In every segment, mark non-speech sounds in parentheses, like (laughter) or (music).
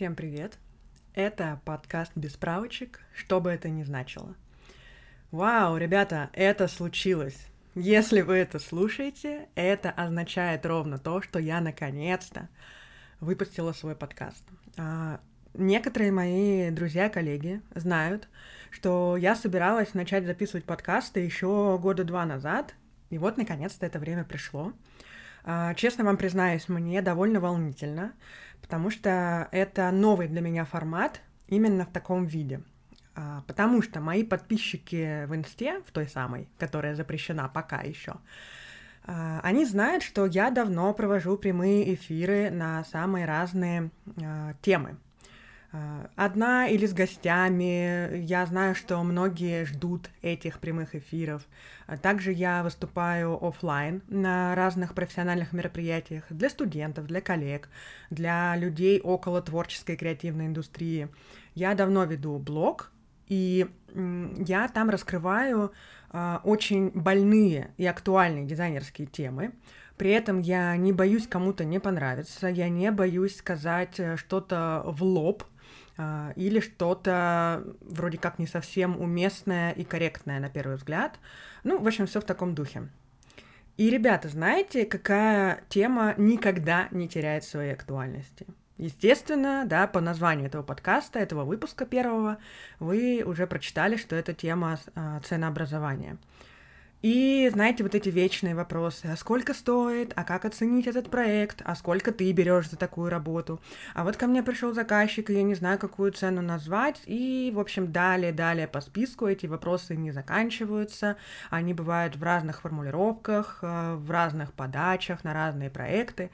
Всем привет! Это подкаст без справочек, что бы это ни значило. Вау, ребята, это случилось! Если вы это слушаете, это означает ровно то, что я наконец-то выпустила свой подкаст. А, некоторые мои друзья-коллеги знают, что я собиралась начать записывать подкасты еще года два назад, и вот наконец-то это время пришло. А, честно вам признаюсь, мне довольно волнительно, потому что это новый для меня формат именно в таком виде. А, потому что мои подписчики в инсте, в той самой, которая запрещена пока еще, а, они знают, что я давно провожу прямые эфиры на самые разные темы. А, одна или с гостями. Я знаю, что многие ждут этих прямых эфиров. А также я выступаю офлайн на разных профессиональных мероприятиях для студентов, для коллег, для людей около творческой креативной индустрии. Я давно веду блог, и я там раскрываю а, очень больные и актуальные дизайнерские темы. При этом я не боюсь кому-то не понравиться, я не боюсь сказать э, что-то в лоб, или что-то вроде как не совсем уместное и корректное на первый взгляд. Ну, в общем, все в таком духе. И, ребята, знаете, какая тема никогда не теряет своей актуальности? Естественно, да, по названию этого подкаста, этого выпуска первого, вы уже прочитали, что это тема а, ценообразования. И, знаете, вот эти вечные вопросы, а сколько стоит, а как оценить этот проект, а сколько ты берешь за такую работу, а вот ко мне пришел заказчик, и я не знаю, какую цену назвать, и, в общем, далее, далее по списку эти вопросы не заканчиваются, они бывают в разных формулировках, э, в разных подачах, на разные проекты,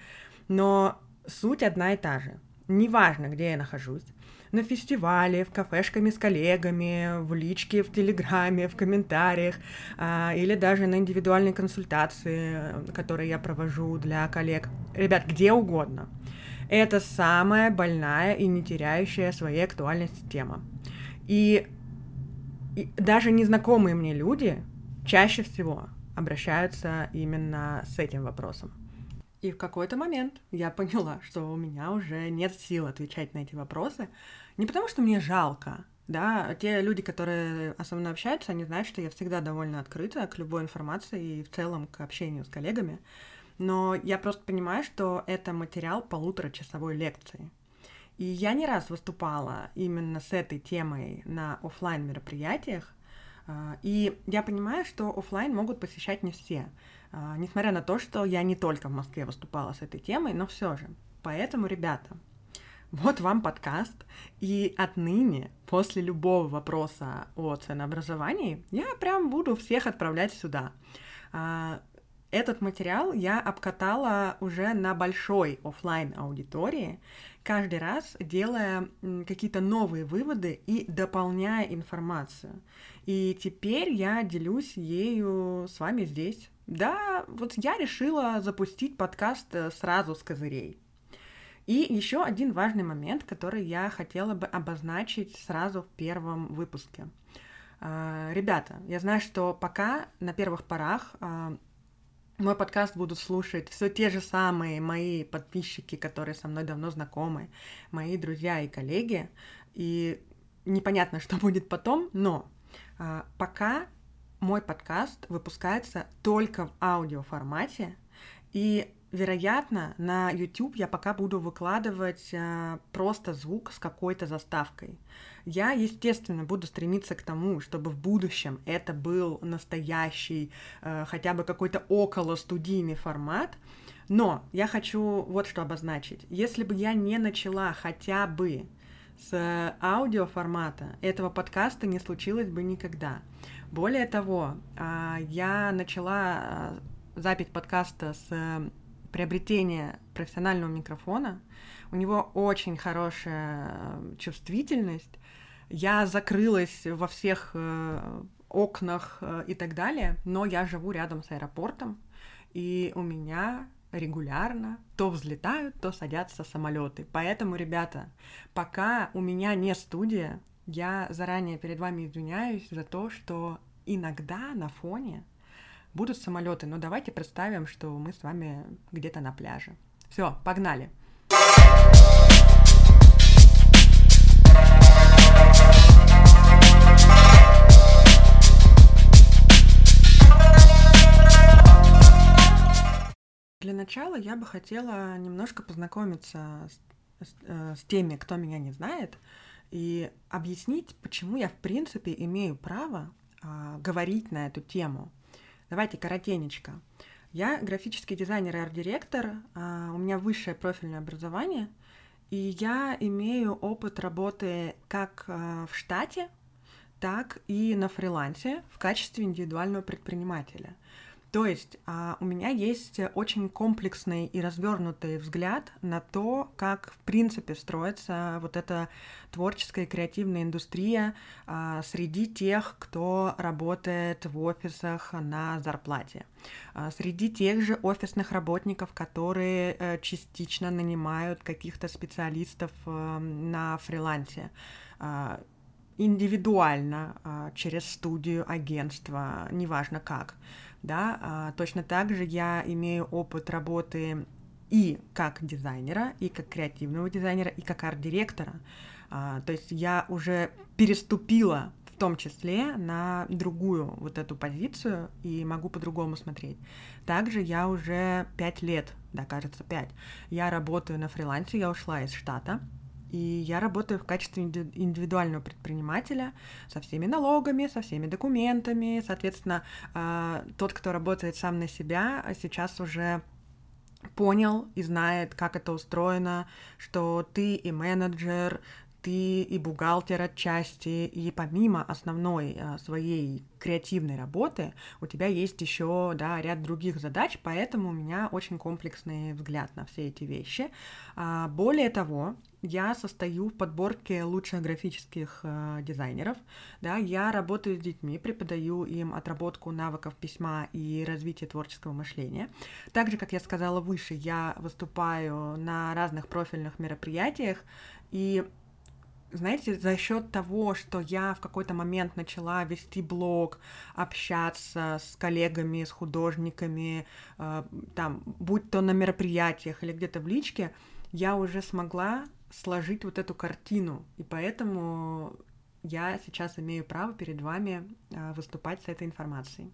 но суть одна и та же. Неважно, где я нахожусь, на фестивале, в кафешками с коллегами, в личке, в Телеграме, в комментариях, а, или даже на индивидуальной консультации, которые я провожу для коллег. Ребят, где угодно. Это самая больная и не теряющая своей актуальности тема. И, и даже незнакомые мне люди чаще всего обращаются именно с этим вопросом. И в какой-то момент я поняла, что у меня уже нет сил отвечать на эти вопросы. Не потому, что мне жалко, да, те люди, которые со мной общаются, они знают, что я всегда довольно открыта к любой информации и в целом к общению с коллегами. Но я просто понимаю, что это материал полуторачасовой лекции. И я не раз выступала именно с этой темой на офлайн мероприятиях, а, и я понимаю, что офлайн могут посещать не все. А, несмотря на то, что я не только в Москве выступала с этой темой, но все же. Поэтому, ребята, вот вам подкаст, и отныне, после любого вопроса о ценообразовании, я прям буду всех отправлять сюда. А, этот материал я обкатала уже на большой офлайн аудитории, каждый раз делая какие-то новые выводы и дополняя информацию. И теперь я делюсь ею с вами здесь. Да, вот я решила запустить подкаст э, сразу с козырей. И еще один важный момент, который я хотела бы обозначить сразу в первом выпуске. А, ребята, я знаю, что пока на первых порах а, мой подкаст будут слушать все те же самые мои подписчики, которые со мной давно знакомы, мои друзья и коллеги. И непонятно, (laughs) что будет потом, но а, пока мой подкаст выпускается только в аудиоформате, и, вероятно, на YouTube я пока буду выкладывать а, просто звук с какой-то заставкой. Я, естественно, буду стремиться к тому, чтобы в будущем это был настоящий, а, хотя бы какой-то около студийный формат, но я хочу вот что обозначить. Если бы я не начала хотя бы с аудиоформата, этого подкаста не случилось бы никогда. Более того, а, я начала а, запись подкаста с приобретения профессионального микрофона. У него очень хорошая а, чувствительность. Я закрылась во всех э, окнах э, и так далее, но я живу рядом с аэропортом, и у меня регулярно то взлетают, то садятся самолеты. Поэтому, ребята, пока у меня не студия, я заранее перед вами извиняюсь за то, что иногда на фоне будут самолеты, но давайте представим, что мы с вами где-то на пляже. Все, погнали. Для начала я бы хотела немножко познакомиться с, с, э, с теми, кто меня не знает, и объяснить, почему я в принципе имею право э, говорить на эту тему. Давайте коротенечко. Я графический дизайнер и арт-директор, э, у меня высшее профильное образование, и я имею опыт работы как э, в штате, так и на фрилансе в качестве индивидуального предпринимателя. То есть а, у меня есть очень комплексный и развернутый взгляд на то, как в принципе строится вот эта творческая и креативная индустрия а, среди тех, кто работает в офисах на зарплате, а, среди тех же офисных работников, которые а, частично нанимают каких-то специалистов а, на фрилансе. Индивидуально через студию, агентство, неважно как да, а, точно так же я имею опыт работы и как дизайнера, и как креативного дизайнера, и как арт-директора. А, то есть я уже переступила в том числе на другую вот эту позицию и могу по-другому смотреть. Также я уже пять лет, да, кажется, пять, я работаю на фрилансе, я ушла из штата, и я работаю в качестве индивидуального предпринимателя со всеми налогами, со всеми документами. Соответственно, а, тот, кто работает сам на себя, сейчас уже понял и знает, как это устроено, что ты и менеджер, ты и бухгалтер отчасти, и помимо основной а, своей креативной работы, у тебя есть еще да, ряд других задач, поэтому у меня очень комплексный взгляд на все эти вещи. А, более того, я состою в подборке лучших графических э, дизайнеров, да, я работаю с детьми, преподаю им отработку навыков письма и развитие творческого мышления. Также, как я сказала выше, я выступаю на разных профильных мероприятиях, и знаете, за счет того, что я в какой-то момент начала вести блог, общаться с коллегами, с художниками, э, там, будь то на мероприятиях или где-то в личке, я уже смогла сложить вот эту картину, и поэтому я сейчас имею право перед вами э, выступать с этой информацией.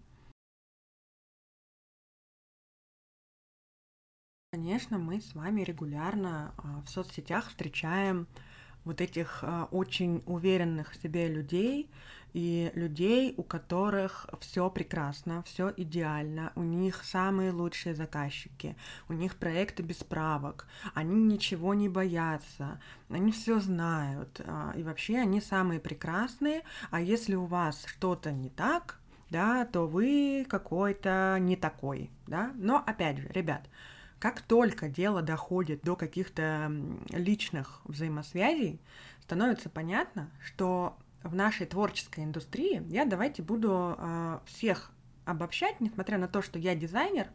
Конечно, мы с вами регулярно э, в соцсетях встречаем вот этих э, очень уверенных в себе людей и людей, у которых все прекрасно, все идеально, у них самые лучшие заказчики, у них проекты без правок, они ничего не боятся, они все знают, э, и вообще они самые прекрасные, а если у вас что-то не так, да, то вы какой-то не такой, да. Но опять же, ребят, как только дело доходит до каких-то личных взаимосвязей, становится понятно, что в нашей творческой индустрии, я давайте буду э, всех обобщать, несмотря на то, что я дизайнер,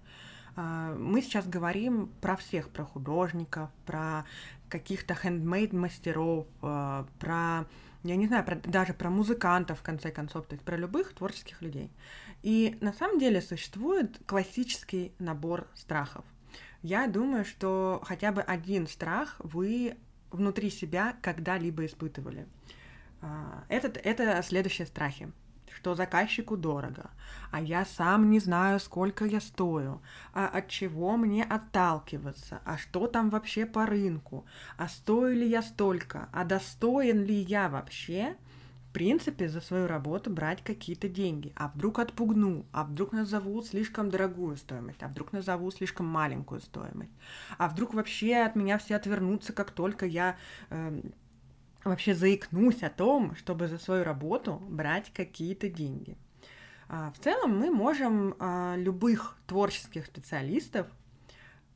э, мы сейчас говорим про всех, про художников, про каких-то хендмейд мастеров, э, про, я не знаю, про, даже про музыкантов, в конце концов, то есть про любых творческих людей. И на самом деле существует классический набор страхов – я думаю, что хотя бы один страх вы внутри себя когда-либо испытывали. А, этот, это следующие страхи что заказчику дорого, а я сам не знаю, сколько я стою, а от чего мне отталкиваться, а что там вообще по рынку, а стою ли я столько, а достоин ли я вообще, принципе, за свою работу брать какие-то деньги. А вдруг отпугну, а вдруг назовут слишком дорогую стоимость, а вдруг назовут слишком маленькую стоимость, а вдруг вообще от меня все отвернутся, как только я э, вообще заикнусь о том, чтобы за свою работу брать какие-то деньги. А, в целом мы можем а, любых творческих специалистов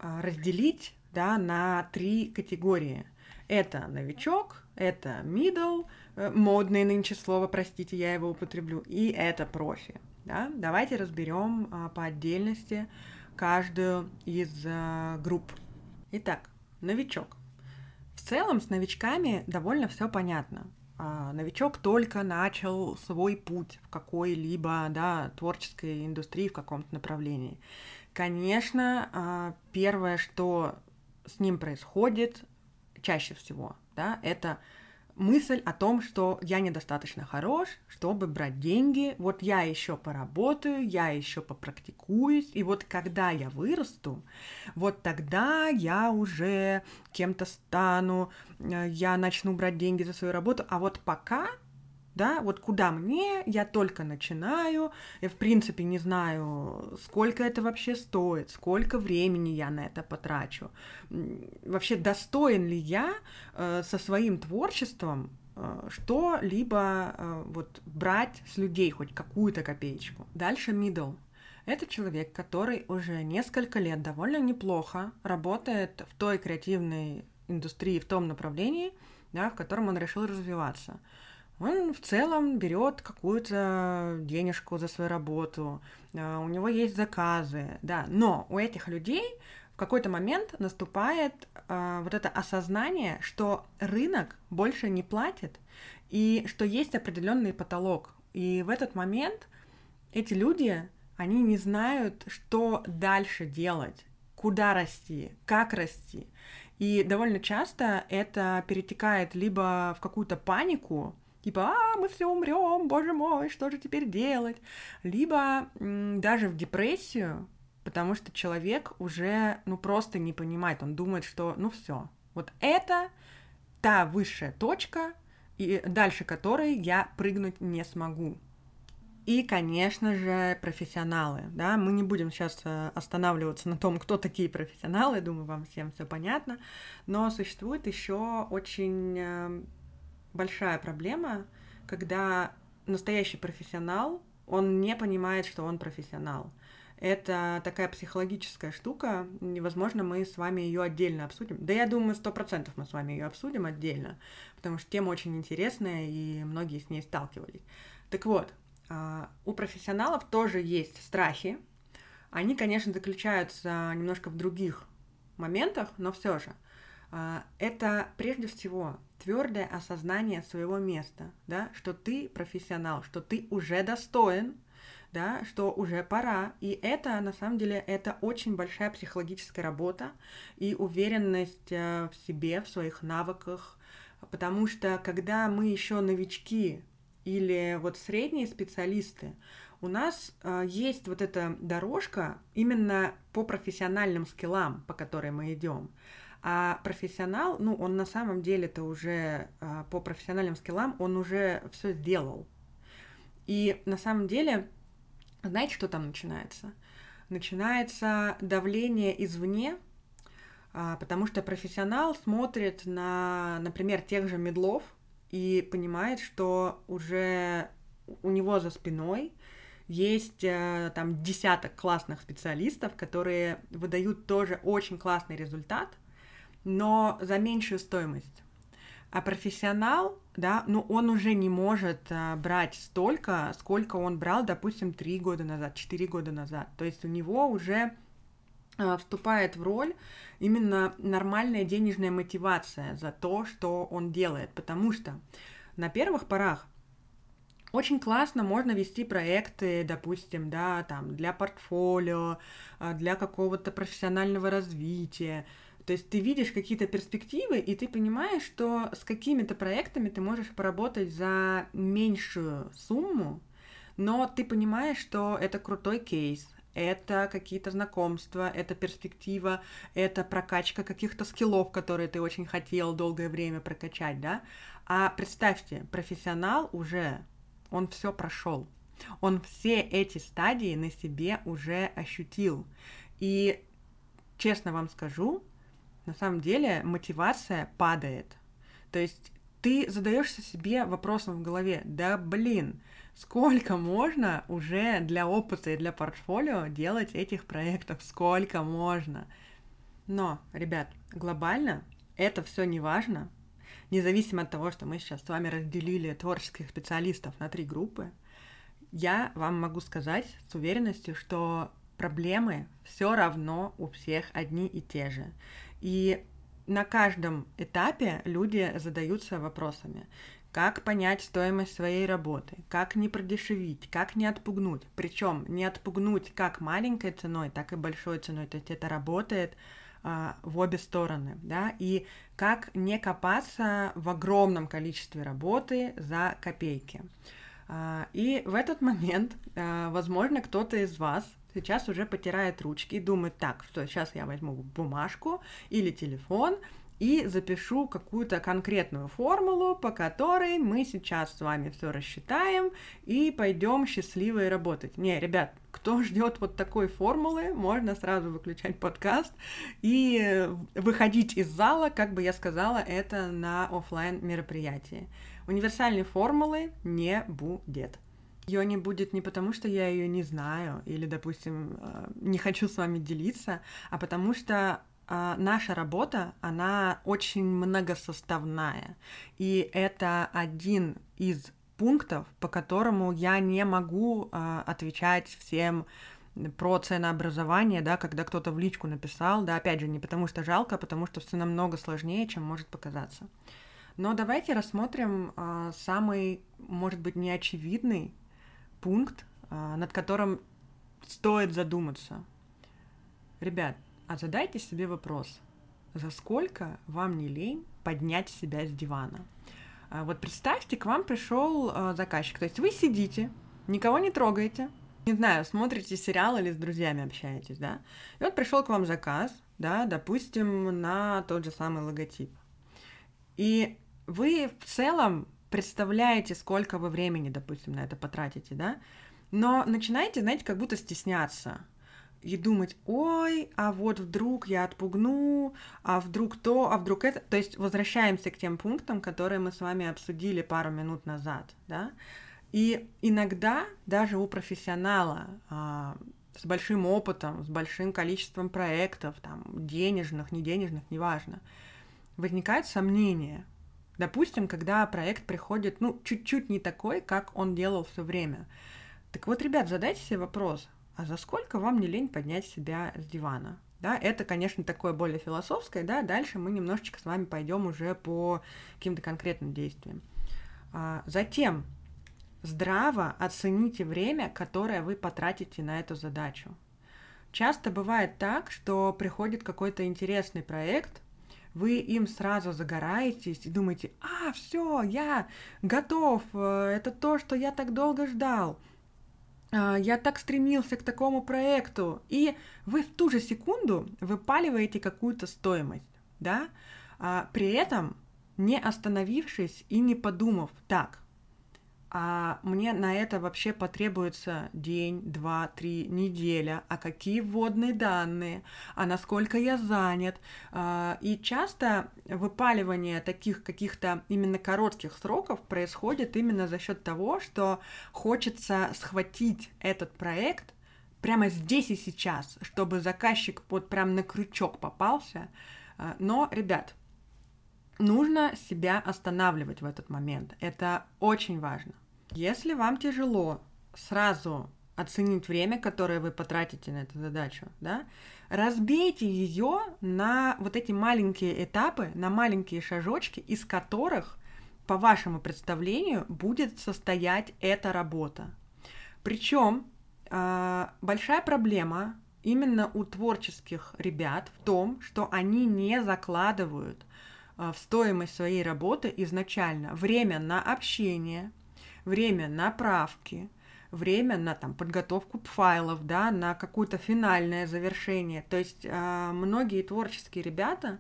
а, разделить да, на три категории. Это новичок, это middle, Э, модное нынче слово, простите, я его употреблю, и это профи. Да? Давайте разберем а, по отдельности каждую из а, групп. Итак, новичок. В целом с новичками довольно все понятно. А, новичок только начал свой путь в какой-либо да, творческой индустрии в каком-то направлении. Конечно, а, первое, что с ним происходит чаще всего, да, это мысль о том, что я недостаточно хорош, чтобы брать деньги, вот я еще поработаю, я еще попрактикуюсь, и вот когда я вырасту, вот тогда я уже кем-то стану, э, я начну брать деньги за свою работу, а вот пока да, вот куда мне, я только начинаю, я в принципе не знаю, сколько это вообще стоит, сколько времени я на это потрачу, вообще достоин ли я э, со своим творчеством э, что-либо э, вот брать с людей хоть какую-то копеечку. Дальше middle. Это человек, который уже несколько лет довольно неплохо работает в той креативной индустрии, в том направлении, да, в котором он решил развиваться он в целом берет какую-то денежку за свою работу, а, у него есть заказы, да, но у этих людей в какой-то момент наступает э, вот это осознание, что рынок больше не платит и что есть определенный потолок. И в этот момент эти люди, они не знают, что дальше делать, куда расти, как расти. И довольно часто это перетекает либо в какую-то панику, типа, а, мы все умрем, боже мой, что же теперь делать? Либо даже в депрессию, потому что человек уже, ну, просто не понимает, он думает, что, ну, все, вот это та высшая точка, и дальше которой я прыгнуть не смогу. И, конечно же, профессионалы. Да? Мы не будем сейчас э, останавливаться на том, кто такие профессионалы, думаю, вам всем все понятно. Но существует еще очень э, большая проблема, когда настоящий профессионал, он не понимает, что он профессионал. Это такая психологическая штука, невозможно, мы с вами ее отдельно обсудим. Да я думаю, сто процентов мы с вами ее обсудим отдельно, потому что тема очень интересная, и многие с ней сталкивались. Так вот, а, у профессионалов тоже есть страхи. Они, конечно, заключаются немножко в других моментах, но все же. А, это прежде всего твердое осознание своего места, да, что ты профессионал, что ты уже достоин, да, что уже пора. И это, на самом деле, это очень большая психологическая работа и уверенность э, в себе, в своих навыках, потому что когда мы еще новички или вот средние специалисты, у нас э, есть вот эта дорожка именно по профессиональным скиллам, по которой мы идем. А профессионал, ну, он на самом деле-то уже а, по профессиональным скиллам, он уже все сделал. И на самом деле, знаете, что там начинается? Начинается давление извне, а, потому что профессионал смотрит на, например, тех же медлов и понимает, что уже у него за спиной есть э, там десяток классных специалистов, которые выдают тоже очень классный результат, но за меньшую стоимость. А профессионал, да, ну он уже не может а, брать столько, сколько он брал, допустим, 3 года назад, 4 года назад. То есть у него уже а, вступает в роль именно нормальная денежная мотивация за то, что он делает. Потому что на первых порах очень классно можно вести проекты, допустим, да, там, для портфолио, а, для какого-то профессионального развития, то есть ты видишь какие-то перспективы, и ты понимаешь, что с какими-то проектами ты можешь поработать за меньшую сумму, но ты понимаешь, что это крутой кейс, это какие-то знакомства, это перспектива, это прокачка каких-то скиллов, которые ты очень хотел долгое время прокачать, да? А представьте, профессионал уже, он все прошел, он все эти стадии на себе уже ощутил. И честно вам скажу, на самом деле мотивация падает. То есть ты задаешься себе вопросом в голове, да блин, сколько можно уже для опыта и для портфолио делать этих проектов, сколько можно. Но, ребят, глобально это все не важно, независимо от того, что мы сейчас с вами разделили творческих специалистов на три группы, я вам могу сказать с уверенностью, что проблемы все равно у всех одни и те же. И на каждом этапе люди задаются вопросами. Как понять стоимость своей работы? Как не продешевить? Как не отпугнуть? Причем не отпугнуть как маленькой ценой, так и большой ценой. То есть это работает а, в обе стороны, да, и как не копаться в огромном количестве работы за копейки. А, и в этот момент, а, возможно, кто-то из вас сейчас уже потирает ручки и думает, так, что сейчас я возьму бумажку или телефон и запишу какую-то конкретную формулу, по которой мы сейчас с вами все рассчитаем и пойдем счастливые работать. Не, ребят, кто ждет вот такой формулы, можно сразу выключать подкаст и выходить из зала, как бы я сказала, это на офлайн мероприятии. Универсальной формулы не будет. Ее не будет не потому, что я ее не знаю или, допустим, э, не хочу с вами делиться, а потому что а, наша работа, она очень многосоставная. И это один из пунктов, по которому я не могу а, отвечать всем про ценообразование, да, когда кто-то в личку написал, да, опять же, не потому что жалко, а потому что все намного сложнее, чем может показаться. Но давайте рассмотрим а, самый, может быть, неочевидный пункт, а, над которым стоит задуматься. Ребят, а задайте себе вопрос, за сколько вам не лень поднять себя с дивана? А вот представьте, к вам пришел э, заказчик, то есть вы сидите, никого не трогаете, не знаю, смотрите сериал или с друзьями общаетесь, да, и вот пришел к вам заказ, да, допустим, на тот же самый логотип. И вы в целом представляете, сколько вы времени, допустим, на это потратите, да, но начинаете, знаете, как будто стесняться и думать, ой, а вот вдруг я отпугну, а вдруг то, а вдруг это. То есть возвращаемся к тем пунктам, которые мы с вами обсудили пару минут назад, да. И иногда даже у профессионала а, с большим опытом, с большим количеством проектов, там, денежных, не денежных, неважно, возникает сомнение. Допустим, когда проект приходит, ну, чуть-чуть не такой, как он делал все время. Так вот, ребят, задайте себе вопрос, а за сколько вам не лень поднять себя с дивана? Да, это, конечно, такое более философское, да, дальше мы немножечко с вами пойдем уже по каким-то конкретным действиям. А, затем здраво оцените время, которое вы потратите на эту задачу. Часто бывает так, что приходит какой-то интересный проект, вы им сразу загораетесь и думаете, а, все, я готов, э, это то, что я так долго ждал – а, я так стремился к такому проекту, и вы в ту же секунду выпаливаете какую-то стоимость, да, а при этом не остановившись и не подумав, так, а мне на это вообще потребуется день, два, три, неделя, а какие вводные данные, а насколько я занят. А, и часто выпаливание таких каких-то именно коротких сроков происходит именно за счет того, что хочется схватить этот проект прямо здесь и сейчас, чтобы заказчик вот прям на крючок попался. А, но, ребят, нужно себя останавливать в этот момент. Это очень важно. Если вам тяжело сразу оценить время, которое вы потратите на эту задачу, да, разбейте ее на вот эти маленькие этапы, на маленькие шажочки, из которых, по вашему представлению, будет состоять эта работа. Причем а, большая проблема именно у творческих ребят в том, что они не закладывают а, в стоимость своей работы изначально время на общение, время на правки, время на там, подготовку файлов, да, на какое-то финальное завершение. То есть э, многие творческие ребята,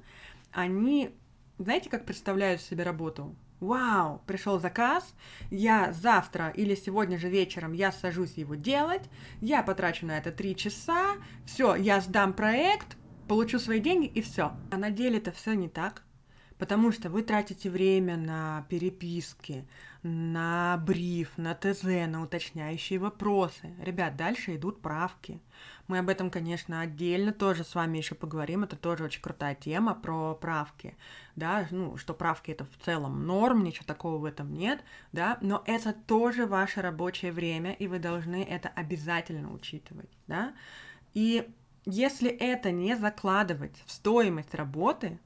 они, знаете, как представляют себе работу? Вау, пришел заказ, я завтра или сегодня же вечером я сажусь его делать, я потрачу на это три часа, все, я сдам проект, получу свои деньги и все. А на деле это все не так. Потому что вы тратите время на переписки, на бриф, на ТЗ, на уточняющие вопросы. Ребят, дальше идут правки. Мы об этом, конечно, отдельно тоже с вами еще поговорим. Это тоже очень крутая тема про правки. Да, ну, что правки это в целом норм, ничего такого в этом нет, да, но это тоже ваше рабочее время, и вы должны это обязательно учитывать, да. И если это не закладывать в стоимость работы,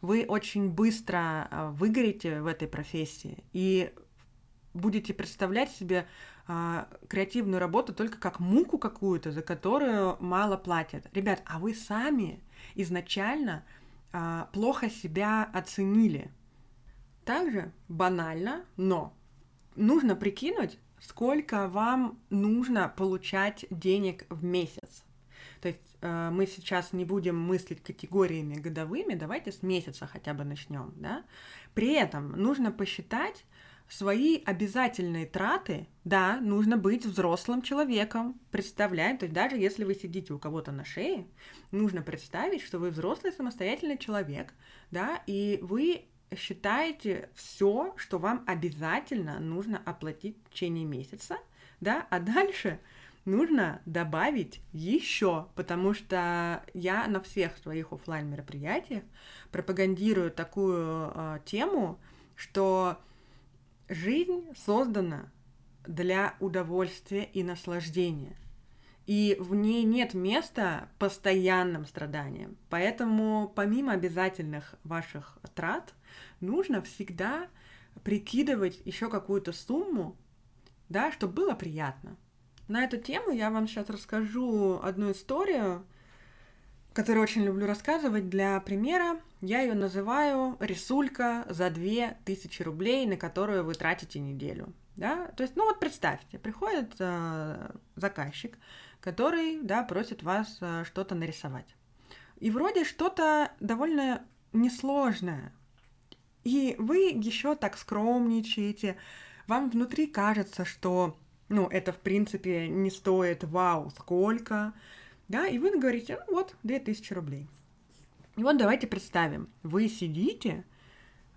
вы очень быстро а, выгорите в этой профессии и будете представлять себе а, креативную работу только как муку какую-то, за которую мало платят. Ребят, а вы сами изначально а, плохо себя оценили. Также банально, но нужно прикинуть, сколько вам нужно получать денег в месяц. То есть мы сейчас не будем мыслить категориями годовыми, давайте с месяца хотя бы начнем, да. При этом нужно посчитать свои обязательные траты, да, нужно быть взрослым человеком, представляем, то есть даже если вы сидите у кого-то на шее, нужно представить, что вы взрослый самостоятельный человек, да, и вы считаете все, что вам обязательно нужно оплатить в течение месяца, да, а дальше нужно добавить еще, потому что я на всех своих офлайн мероприятиях пропагандирую такую э, тему, что жизнь создана для удовольствия и наслаждения. И в ней нет места постоянным страданиям. Поэтому помимо обязательных ваших трат, нужно всегда прикидывать еще какую-то сумму, да, чтобы было приятно. На эту тему я вам сейчас расскажу одну историю, которую очень люблю рассказывать для примера. Я ее называю «Рисулька за 2000 рублей, на которую вы тратите неделю». Да? То есть, ну вот представьте, приходит э, заказчик, который да, просит вас э, что-то нарисовать. И вроде что-то довольно несложное. И вы еще так скромничаете, вам внутри кажется, что ну, это, в принципе, не стоит вау, сколько, да, и вы говорите, ну, вот, 2000 рублей. И вот давайте представим, вы сидите,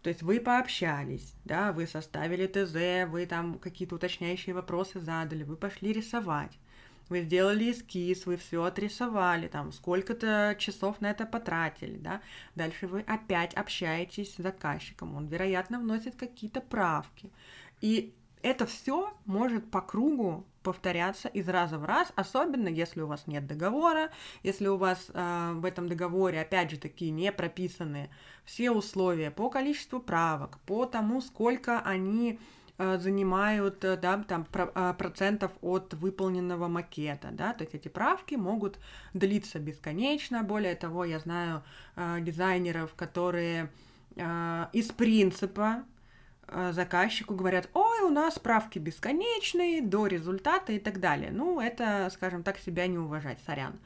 то есть вы пообщались, да, вы составили ТЗ, вы там какие-то уточняющие вопросы задали, вы пошли рисовать, вы сделали эскиз, вы все отрисовали, там, сколько-то часов на это потратили, да, дальше вы опять общаетесь с заказчиком, он, вероятно, вносит какие-то правки, и это все может по кругу повторяться из раза в раз, особенно если у вас нет договора, если у вас э, в этом договоре, опять же, такие не прописаны все условия по количеству правок, по тому, сколько они э, занимают, э, да, там, про, э, процентов от выполненного макета, да, то есть эти правки могут длиться бесконечно, более того, я знаю э, дизайнеров, которые э, из принципа заказчику говорят, ой, у нас справки бесконечные, до результата и так далее. Ну, это, скажем так, себя не уважать, сорян.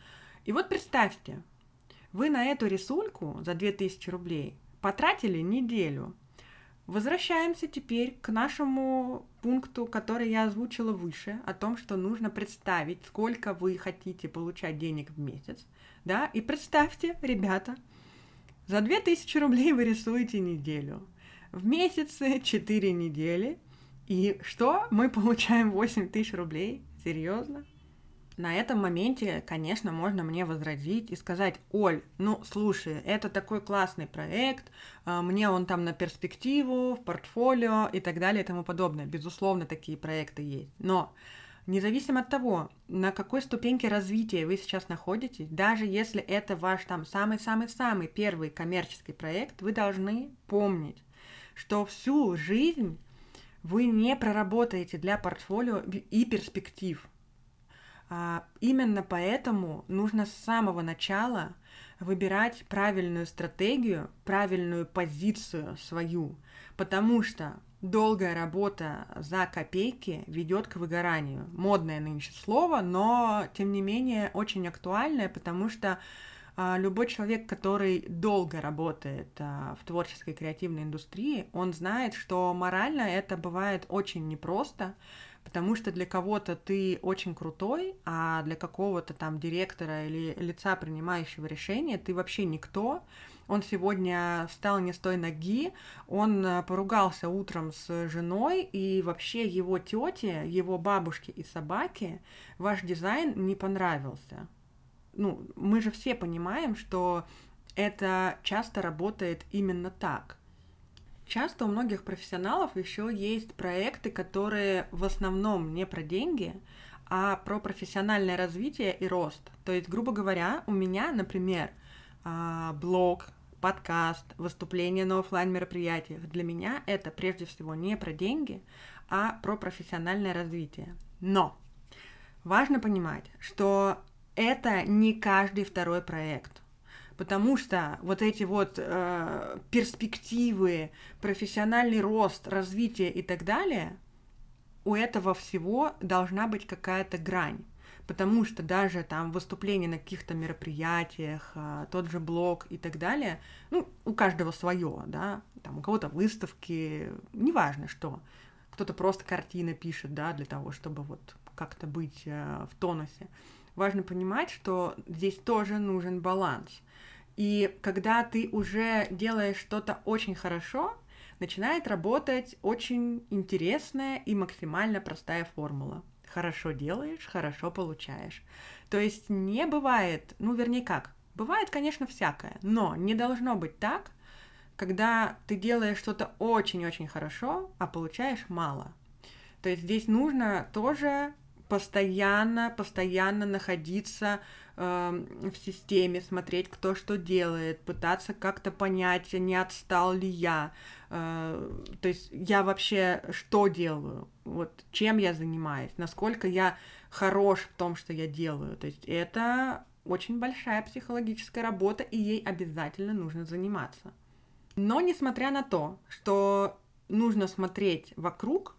И вот представьте, вы на эту рисульку за 2000 рублей потратили неделю. Возвращаемся теперь к нашему пункту, который я озвучила выше, о том, что нужно представить, сколько вы хотите получать денег в месяц. Да? И представьте, ребята, за 2000 рублей вы рисуете неделю в месяце 4 недели. И что? Мы получаем 8 тысяч рублей? Серьезно? На этом моменте, конечно, можно мне возразить и сказать, Оль, ну, слушай, это такой классный проект, а, мне он там на перспективу, в портфолио и так далее и тому подобное. Безусловно, такие проекты есть. Но независимо от того, на какой ступеньке развития вы сейчас находитесь, даже если это ваш там самый-самый-самый первый коммерческий проект, вы должны помнить, что всю жизнь вы не проработаете для портфолио и перспектив. А, именно поэтому нужно с самого начала выбирать правильную стратегию, правильную позицию свою, потому что долгая работа за копейки ведет к выгоранию. Модное нынче слово, но тем не менее очень актуальное, потому что любой человек, который долго работает а, в творческой креативной индустрии, он знает, что морально это бывает очень непросто, потому что для кого-то ты очень крутой, а для какого-то там директора или лица, принимающего решения, ты вообще никто. Он сегодня встал не с той ноги, он а, поругался утром с женой, и вообще его тете, его бабушке и собаке ваш дизайн не понравился ну, мы же все понимаем, что это часто работает именно так. Часто у многих профессионалов еще есть проекты, которые в основном не про деньги, а про профессиональное развитие и рост. То есть, грубо говоря, у меня, например, а, блог, подкаст, выступление на офлайн мероприятиях. Для меня это прежде всего не про деньги, а про профессиональное развитие. Но важно понимать, что это не каждый второй проект. потому что вот эти вот э, перспективы, профессиональный рост, развитие и так далее, у этого всего должна быть какая-то грань. Потому что даже там выступления на каких-то мероприятиях, э, тот же блог и так далее, ну, у каждого свое, да, там у кого-то выставки, неважно что. Кто-то просто картины пишет, да, для того, чтобы вот как-то быть э, в тонусе важно понимать, что здесь тоже нужен баланс. И когда ты уже делаешь что-то очень хорошо, начинает работать очень интересная и максимально простая формула. Хорошо делаешь, хорошо получаешь. То есть не бывает, ну вернее как, бывает, конечно, всякое, но не должно быть так, когда ты делаешь что-то очень-очень хорошо, а получаешь мало. То есть здесь нужно тоже постоянно, постоянно находиться э, в системе, смотреть, кто что делает, пытаться как-то понять, не отстал ли я, э, то есть я вообще что делаю, вот чем я занимаюсь, насколько я хорош в том, что я делаю, то есть это очень большая психологическая работа, и ей обязательно нужно заниматься. Но несмотря на то, что нужно смотреть вокруг,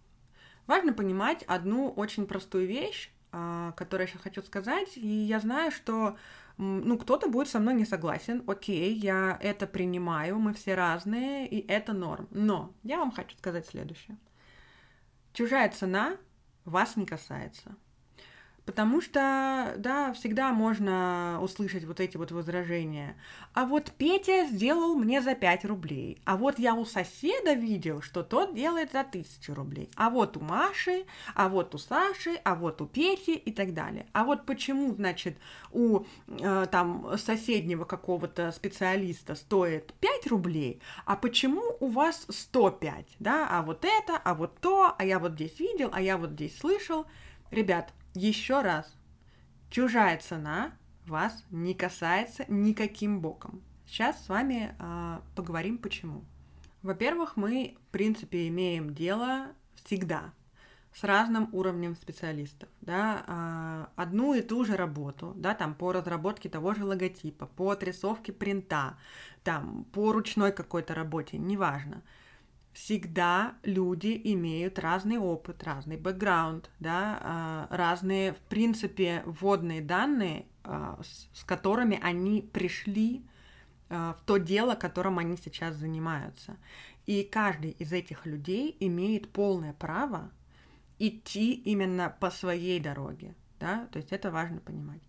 Важно понимать одну очень простую вещь, а, которую я сейчас хочу сказать, и я знаю, что ну, кто-то будет со мной не согласен, окей, я это принимаю, мы все разные, и это норм. Но я вам хочу сказать следующее. Чужая цена вас не касается. Потому что, да, всегда можно услышать вот эти вот возражения. А вот Петя сделал мне за 5 рублей. А вот я у соседа видел, что тот делает за 1000 рублей. А вот у Маши, а вот у Саши, а вот у Пети и так далее. А вот почему, значит, у э, там соседнего какого-то специалиста стоит 5 рублей, а почему у вас 105, да? А вот это, а вот то, а я вот здесь видел, а я вот здесь слышал. Ребят, еще раз, чужая цена вас не касается никаким боком. Сейчас с вами э, поговорим почему. Во-первых, мы, в принципе, имеем дело всегда с разным уровнем специалистов, да, э, одну и ту же работу, да, там по разработке того же логотипа, по отрисовке принта, там по ручной какой-то работе, неважно всегда люди имеют разный опыт, разный бэкграунд, да, а, разные, в принципе, вводные данные, а, с которыми они пришли а, в то дело, которым они сейчас занимаются. И каждый из этих людей имеет полное право идти именно по своей дороге, да, то есть это важно понимать.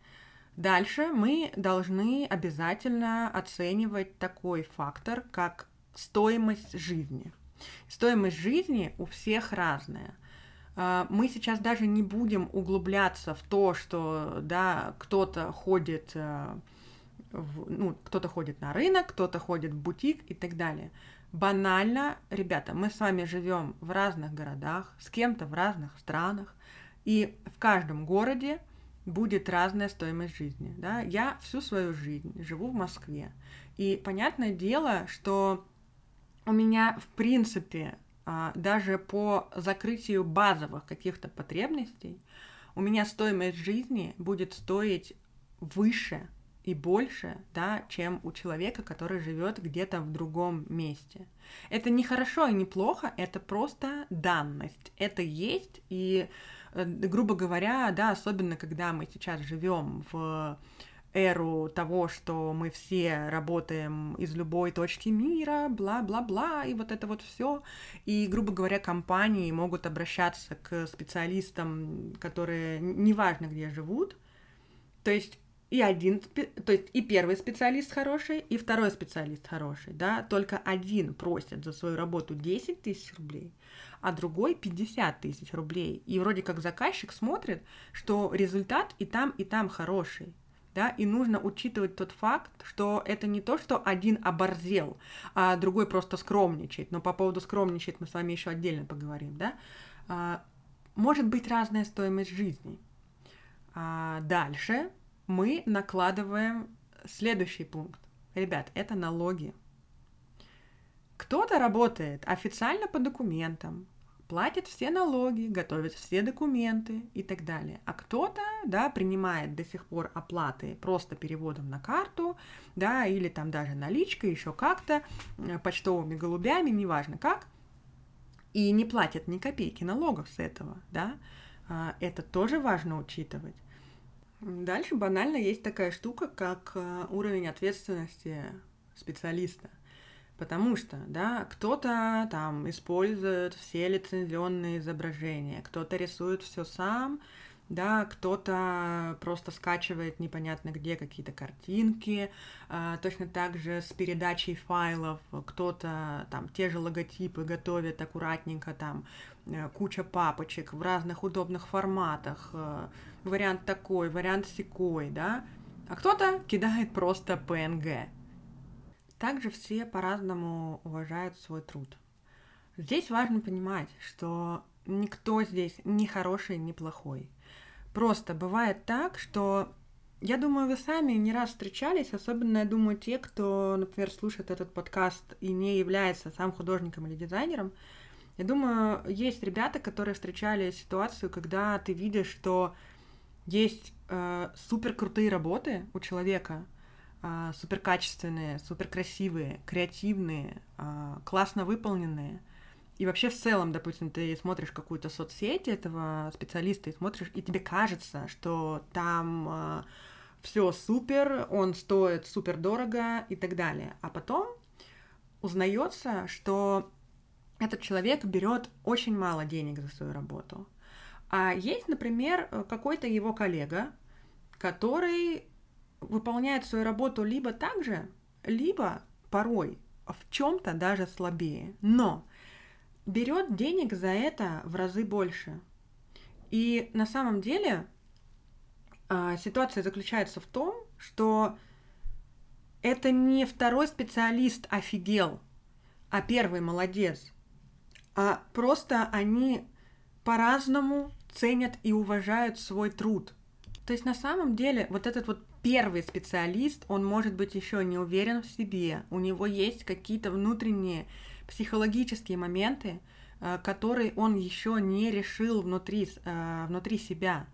Дальше мы должны обязательно оценивать такой фактор, как стоимость жизни – Стоимость жизни у всех разная. А, мы сейчас даже не будем углубляться в то, что да, кто-то ходит, э, в, ну, кто-то ходит на рынок, кто-то ходит в бутик и так далее. Банально, ребята, мы с вами живем в разных городах, с кем-то в разных странах, и в каждом городе будет разная стоимость жизни. Да? Я всю свою жизнь живу в Москве. И понятное дело, что у меня, в принципе, а, даже по закрытию базовых каких-то потребностей, у меня стоимость жизни будет стоить выше и больше, да, чем у человека, который живет где-то в другом месте. Это не хорошо и не плохо, это просто данность. Это есть, и, э, грубо говоря, да, особенно когда мы сейчас живем в эру того, что мы все работаем из любой точки мира, бла-бла-бла, и вот это вот все. И, грубо говоря, компании могут обращаться к специалистам, которые неважно где живут. То есть и один, то есть и первый специалист хороший, и второй специалист хороший, да, только один просит за свою работу 10 тысяч рублей, а другой 50 тысяч рублей. И вроде как заказчик смотрит, что результат и там, и там хороший да, и нужно учитывать тот факт, что это не то, что один оборзел, а другой просто скромничает. Но по поводу скромничать мы с вами еще отдельно поговорим, да. А, может быть разная стоимость жизни. А дальше мы накладываем следующий пункт. Ребят, это налоги. Кто-то работает официально по документам, платит все налоги, готовит все документы и так далее. А кто-то, да, принимает до сих пор оплаты просто переводом на карту, да, или там даже наличкой, еще как-то, э, почтовыми голубями, неважно как, и не платит ни копейки налогов с этого, да. А, это тоже важно учитывать. Дальше банально есть такая штука, как э, уровень ответственности специалиста. Потому что, да, кто-то там использует все лицензионные изображения, кто-то рисует все сам, да, кто-то просто скачивает непонятно где какие-то картинки, э, точно так же с передачей файлов, кто-то там те же логотипы готовит аккуратненько, там э, куча папочек в разных удобных форматах, э, вариант такой, вариант секой, да, а кто-то кидает просто PNG, также все по-разному уважают свой труд. Здесь важно понимать, что никто здесь не хороший, не плохой. Просто бывает так, что я думаю, вы сами не раз встречались, особенно, я думаю, те, кто, например, слушает этот подкаст и не является сам художником или дизайнером. Я думаю, есть ребята, которые встречали ситуацию, когда ты видишь, что есть э, супер крутые работы у человека, а, супер качественные, супер красивые, креативные, а, классно выполненные. И вообще в целом, допустим, ты смотришь какую-то соцсеть этого специалиста и смотришь, и тебе кажется, что там а, все супер, он стоит супер дорого и так далее. А потом узнается, что этот человек берет очень мало денег за свою работу. А есть, например, какой-то его коллега, который выполняет свою работу либо так же, либо порой в чем-то даже слабее, но берет денег за это в разы больше. И на самом деле а, ситуация заключается в том, что это не второй специалист офигел, а первый молодец, а просто они по-разному ценят и уважают свой труд. То есть на самом деле вот этот вот первый специалист, он может быть еще не уверен в себе, у него есть какие-то внутренние психологические моменты, э, которые он еще не решил внутри, э, внутри себя.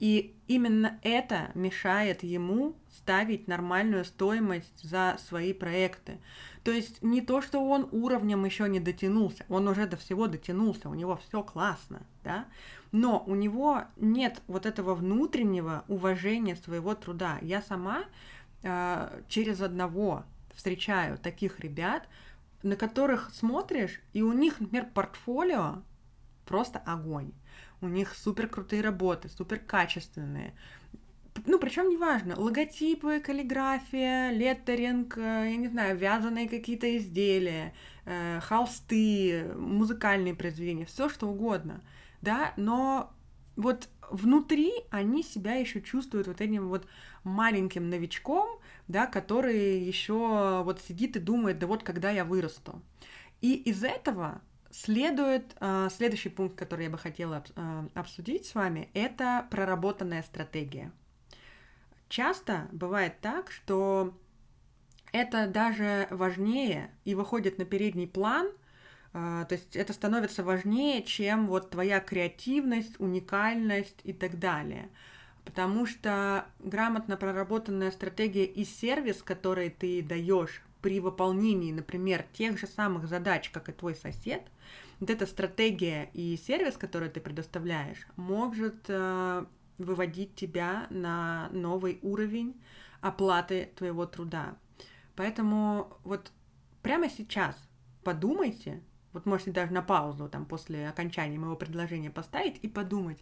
И именно это мешает ему ставить нормальную стоимость за свои проекты. То есть не то, что он уровнем еще не дотянулся, он уже до всего дотянулся, у него все классно, да, но у него нет вот этого внутреннего уважения своего труда. Я сама э, через одного встречаю таких ребят, на которых смотришь, и у них, например, портфолио просто огонь. У них супер крутые работы, супер качественные. Ну, причем неважно, логотипы, каллиграфия, леттеринг, э, я не знаю, вязаные какие-то изделия, э, холсты, музыкальные произведения, все что угодно – да, но вот внутри они себя еще чувствуют вот этим вот маленьким новичком, да, который еще вот сидит и думает, да вот когда я вырасту. И из этого следует э, следующий пункт, который я бы хотела э, обсудить с вами, это проработанная стратегия. Часто бывает так, что это даже важнее и выходит на передний план – то есть это становится важнее, чем вот твоя креативность, уникальность и так далее. Потому что грамотно проработанная стратегия и сервис, который ты даешь при выполнении, например, тех же самых задач, как и твой сосед, вот эта стратегия и сервис, который ты предоставляешь, может э, выводить тебя на новый уровень оплаты твоего труда. Поэтому вот прямо сейчас подумайте, вот можете даже на паузу там после окончания моего предложения поставить и подумать,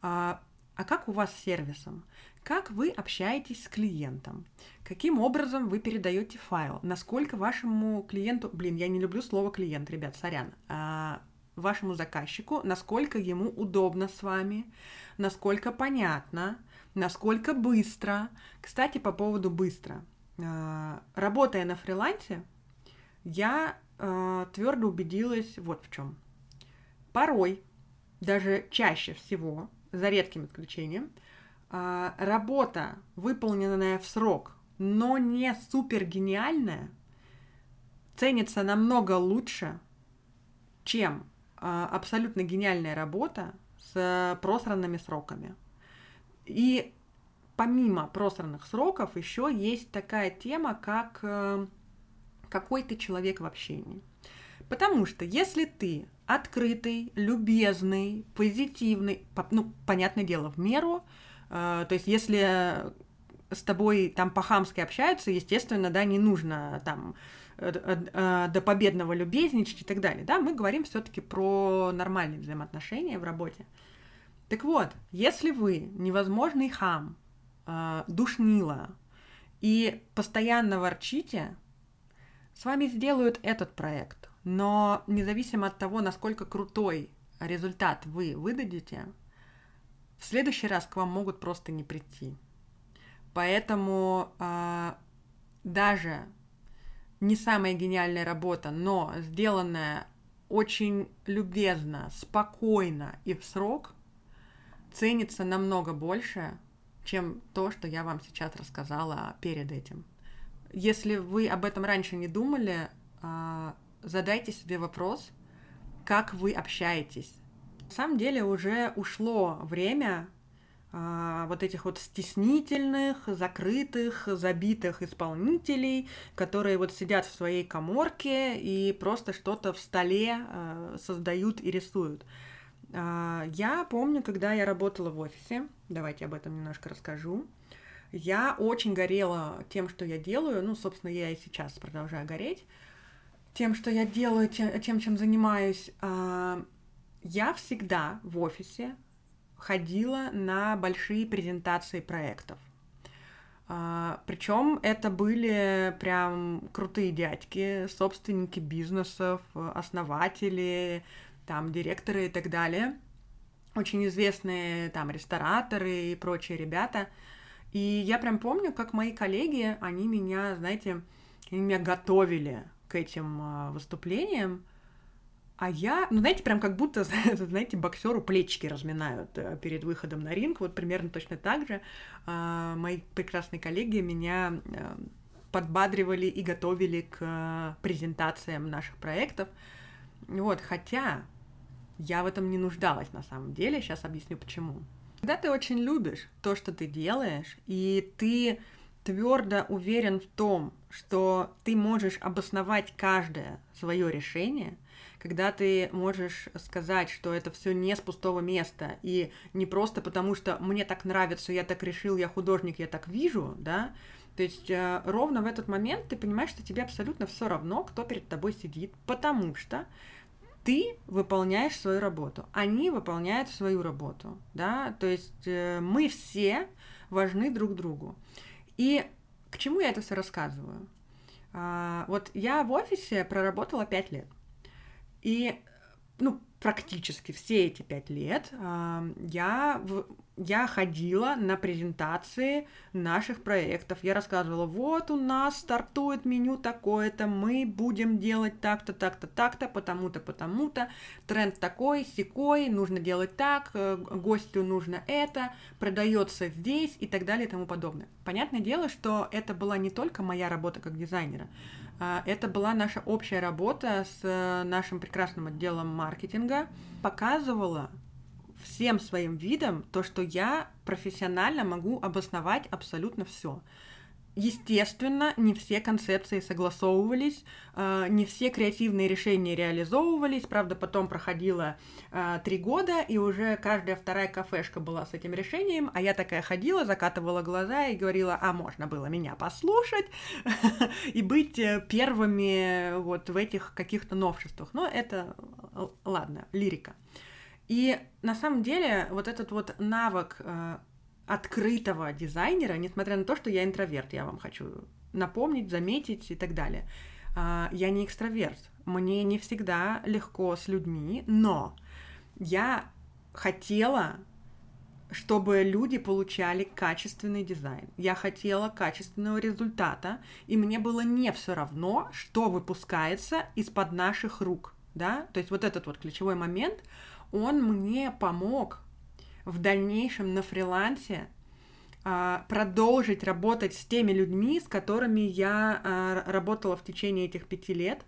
а, а как у вас с сервисом? Как вы общаетесь с клиентом? Каким образом вы передаете файл? Насколько вашему клиенту, блин, я не люблю слово клиент, ребят, сорян, а, вашему заказчику, насколько ему удобно с вами, насколько понятно, насколько быстро. Кстати, по поводу быстро. А, работая на фрилансе, я э, твердо убедилась вот в чем. Порой, даже чаще всего, за редким исключением, э, работа, выполненная в срок, но не супер гениальная, ценится намного лучше, чем а, абсолютно гениальная работа с просранными сроками. И помимо просранных сроков еще есть такая тема, как э, какой ты человек в общении. Потому что если ты открытый, любезный, позитивный, ну, понятное дело, в меру, э, то есть если с тобой там по-хамски общаются, естественно, да, не нужно там э, э, до победного любезничать и так далее, да, мы говорим все-таки про нормальные взаимоотношения в работе. Так вот, если вы невозможный хам, душнила и постоянно ворчите, с вами сделают этот проект. Но независимо от того, насколько крутой результат вы выдадите, в следующий раз к вам могут просто не прийти. Поэтому э, даже не самая гениальная работа, но сделанная очень любезно, спокойно и в срок, ценится намного больше, чем то, что я вам сейчас рассказала перед этим. Если вы об этом раньше не думали, а, задайте себе вопрос, как вы общаетесь. На самом деле уже ушло время а, вот этих вот стеснительных, закрытых, забитых исполнителей, которые вот сидят в своей коморке и просто что-то в столе а, создают и рисуют. Я помню, когда я работала в офисе, давайте об этом немножко расскажу. Я очень горела тем, что я делаю. Ну, собственно, я и сейчас продолжаю гореть тем, что я делаю, тем, чем занимаюсь. А, я всегда в офисе ходила на большие презентации проектов. А, Причем это были прям крутые дядьки, собственники бизнесов, основатели, там, директоры и так далее. Очень известные там рестораторы и прочие ребята – и я прям помню, как мои коллеги, они меня, знаете, они меня готовили к этим а, выступлениям, а я, ну, знаете, прям как будто, (laughs) знаете, боксеру плечики разминают э, перед выходом на ринг. Вот примерно точно так же э, мои прекрасные коллеги меня э, подбадривали и готовили к презентациям наших проектов. Вот, хотя я в этом не нуждалась на самом деле. Сейчас объясню почему. Когда ты очень любишь то, что ты делаешь, и ты твердо уверен в том, что ты можешь обосновать каждое свое решение, когда ты можешь сказать, что это все не с пустого места, и не просто потому, что мне так нравится, я так решил, я художник, я так вижу, да, то есть э, ровно в этот момент ты понимаешь, что тебе абсолютно все равно, кто перед тобой сидит, потому что ты выполняешь свою работу, они выполняют свою работу, да, то есть э, мы все важны друг другу. И к чему я это все рассказываю? А, вот я в офисе проработала пять лет, и, ну, практически все эти пять лет я, я ходила на презентации наших проектов. Я рассказывала, вот у нас стартует меню такое-то, мы будем делать так-то, так-то, так-то, потому-то, потому-то, тренд такой, секой, нужно делать так, э, гостю нужно это, продается здесь и так далее и тому подобное. Понятное дело, что это была не только моя работа как дизайнера, это была наша общая работа с э, нашим прекрасным отделом маркетинга. Показывала всем своим видом то, что я профессионально могу обосновать абсолютно все. Естественно, не все концепции согласовывались, э, не все креативные решения реализовывались. Правда, потом проходило э, три года, и уже каждая вторая кафешка была с этим решением, а я такая ходила, закатывала глаза и говорила, а можно было меня послушать (laughs) и быть э, первыми вот в этих каких-то новшествах. Но это, ладно, лирика. И на самом деле вот этот вот навык открытого дизайнера, несмотря на то, что я интроверт, я вам хочу напомнить, заметить и так далее. А, я не экстраверт, мне не всегда легко с людьми, но я хотела, чтобы люди получали качественный дизайн. Я хотела качественного результата, и мне было не все равно, что выпускается из-под наших рук. Да? То есть вот этот вот ключевой момент, он мне помог в дальнейшем на фрилансе а, продолжить работать с теми людьми, с которыми я а, работала в течение этих пяти лет,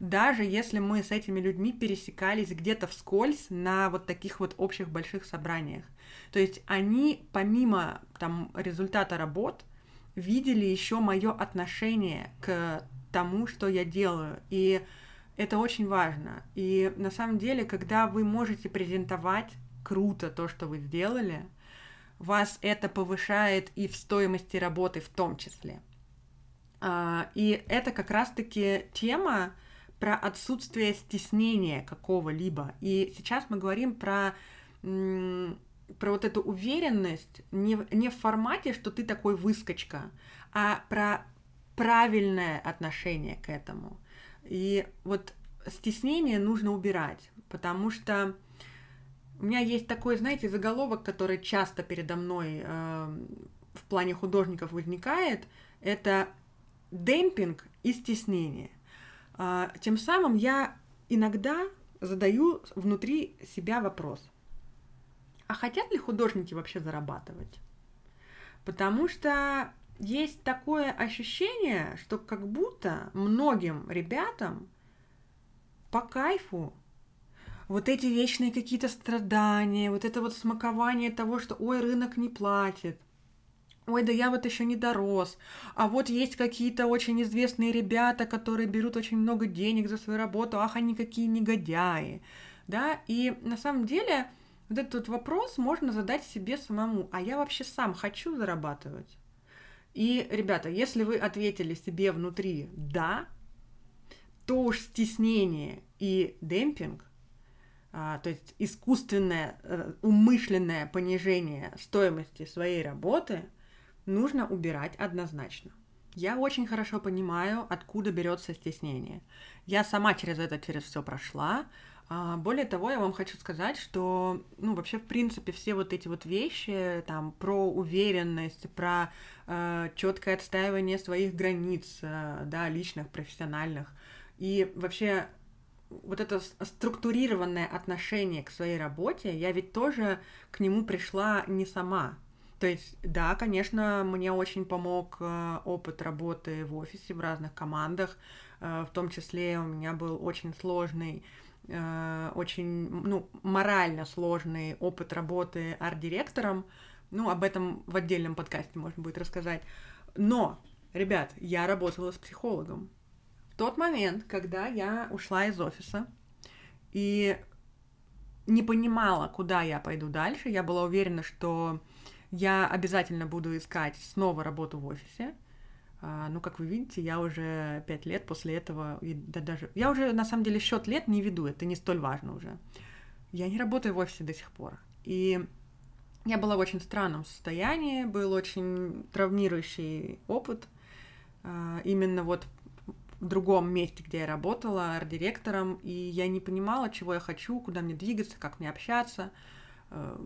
даже если мы с этими людьми пересекались где-то вскользь на вот таких вот общих больших собраниях. То есть они, помимо там результата работ, видели еще мое отношение к тому, что я делаю. И это очень важно. И на самом деле, когда вы можете презентовать круто то, что вы сделали, вас это повышает и в стоимости работы в том числе. А, и это как раз-таки тема про отсутствие стеснения какого-либо. И сейчас мы говорим про про вот эту уверенность не, не в формате, что ты такой выскочка, а про правильное отношение к этому. И вот стеснение нужно убирать, потому что у меня есть такой, знаете, заголовок, который часто передо мной э, в плане художников возникает, это демпинг и стеснение. Э, тем самым я иногда задаю внутри себя вопрос – а хотят ли художники вообще зарабатывать? Потому что есть такое ощущение, что как будто многим ребятам по кайфу вот эти вечные какие-то страдания, вот это вот смакование того, что ой, рынок не платит, ой, да я вот еще не дорос, а вот есть какие-то очень известные ребята, которые берут очень много денег за свою работу, ах, они какие негодяи, да, и на самом деле вот этот вопрос можно задать себе самому. А я вообще сам хочу зарабатывать? И, ребята, если вы ответили себе внутри «да», то уж стеснение и демпинг, то есть искусственное, э, умышленное понижение стоимости своей работы, нужно убирать однозначно. Я очень хорошо понимаю, откуда берется стеснение. Я сама через это, через все прошла, а, более того, я вам хочу сказать, что, ну, вообще, в принципе, все вот эти вот вещи, там, про уверенность, про э, четкое отстаивание своих границ, э, да, личных, профессиональных, и вообще вот это структурированное отношение к своей работе, я ведь тоже к нему пришла не сама. То есть, да, конечно, мне очень помог э, опыт работы в офисе, в разных командах, э, в том числе у меня был очень сложный Э, очень, ну, морально сложный опыт работы арт-директором. Ну, об этом в отдельном подкасте можно будет рассказать. Но, ребят, я работала с психологом. Тот момент, когда я ушла из офиса и не понимала, куда я пойду дальше, я была уверена, что я обязательно буду искать снова работу в офисе. А, ну, как вы видите, я уже пять лет после этого, и, да даже... Я уже, на самом деле, счет лет не веду, это не столь важно уже. Я не работаю в офисе до сих пор. И я была в очень странном состоянии, был очень травмирующий опыт. А, именно вот в другом месте, где я работала, арт-директором, и я не понимала, чего я хочу, куда мне двигаться, как мне общаться, а,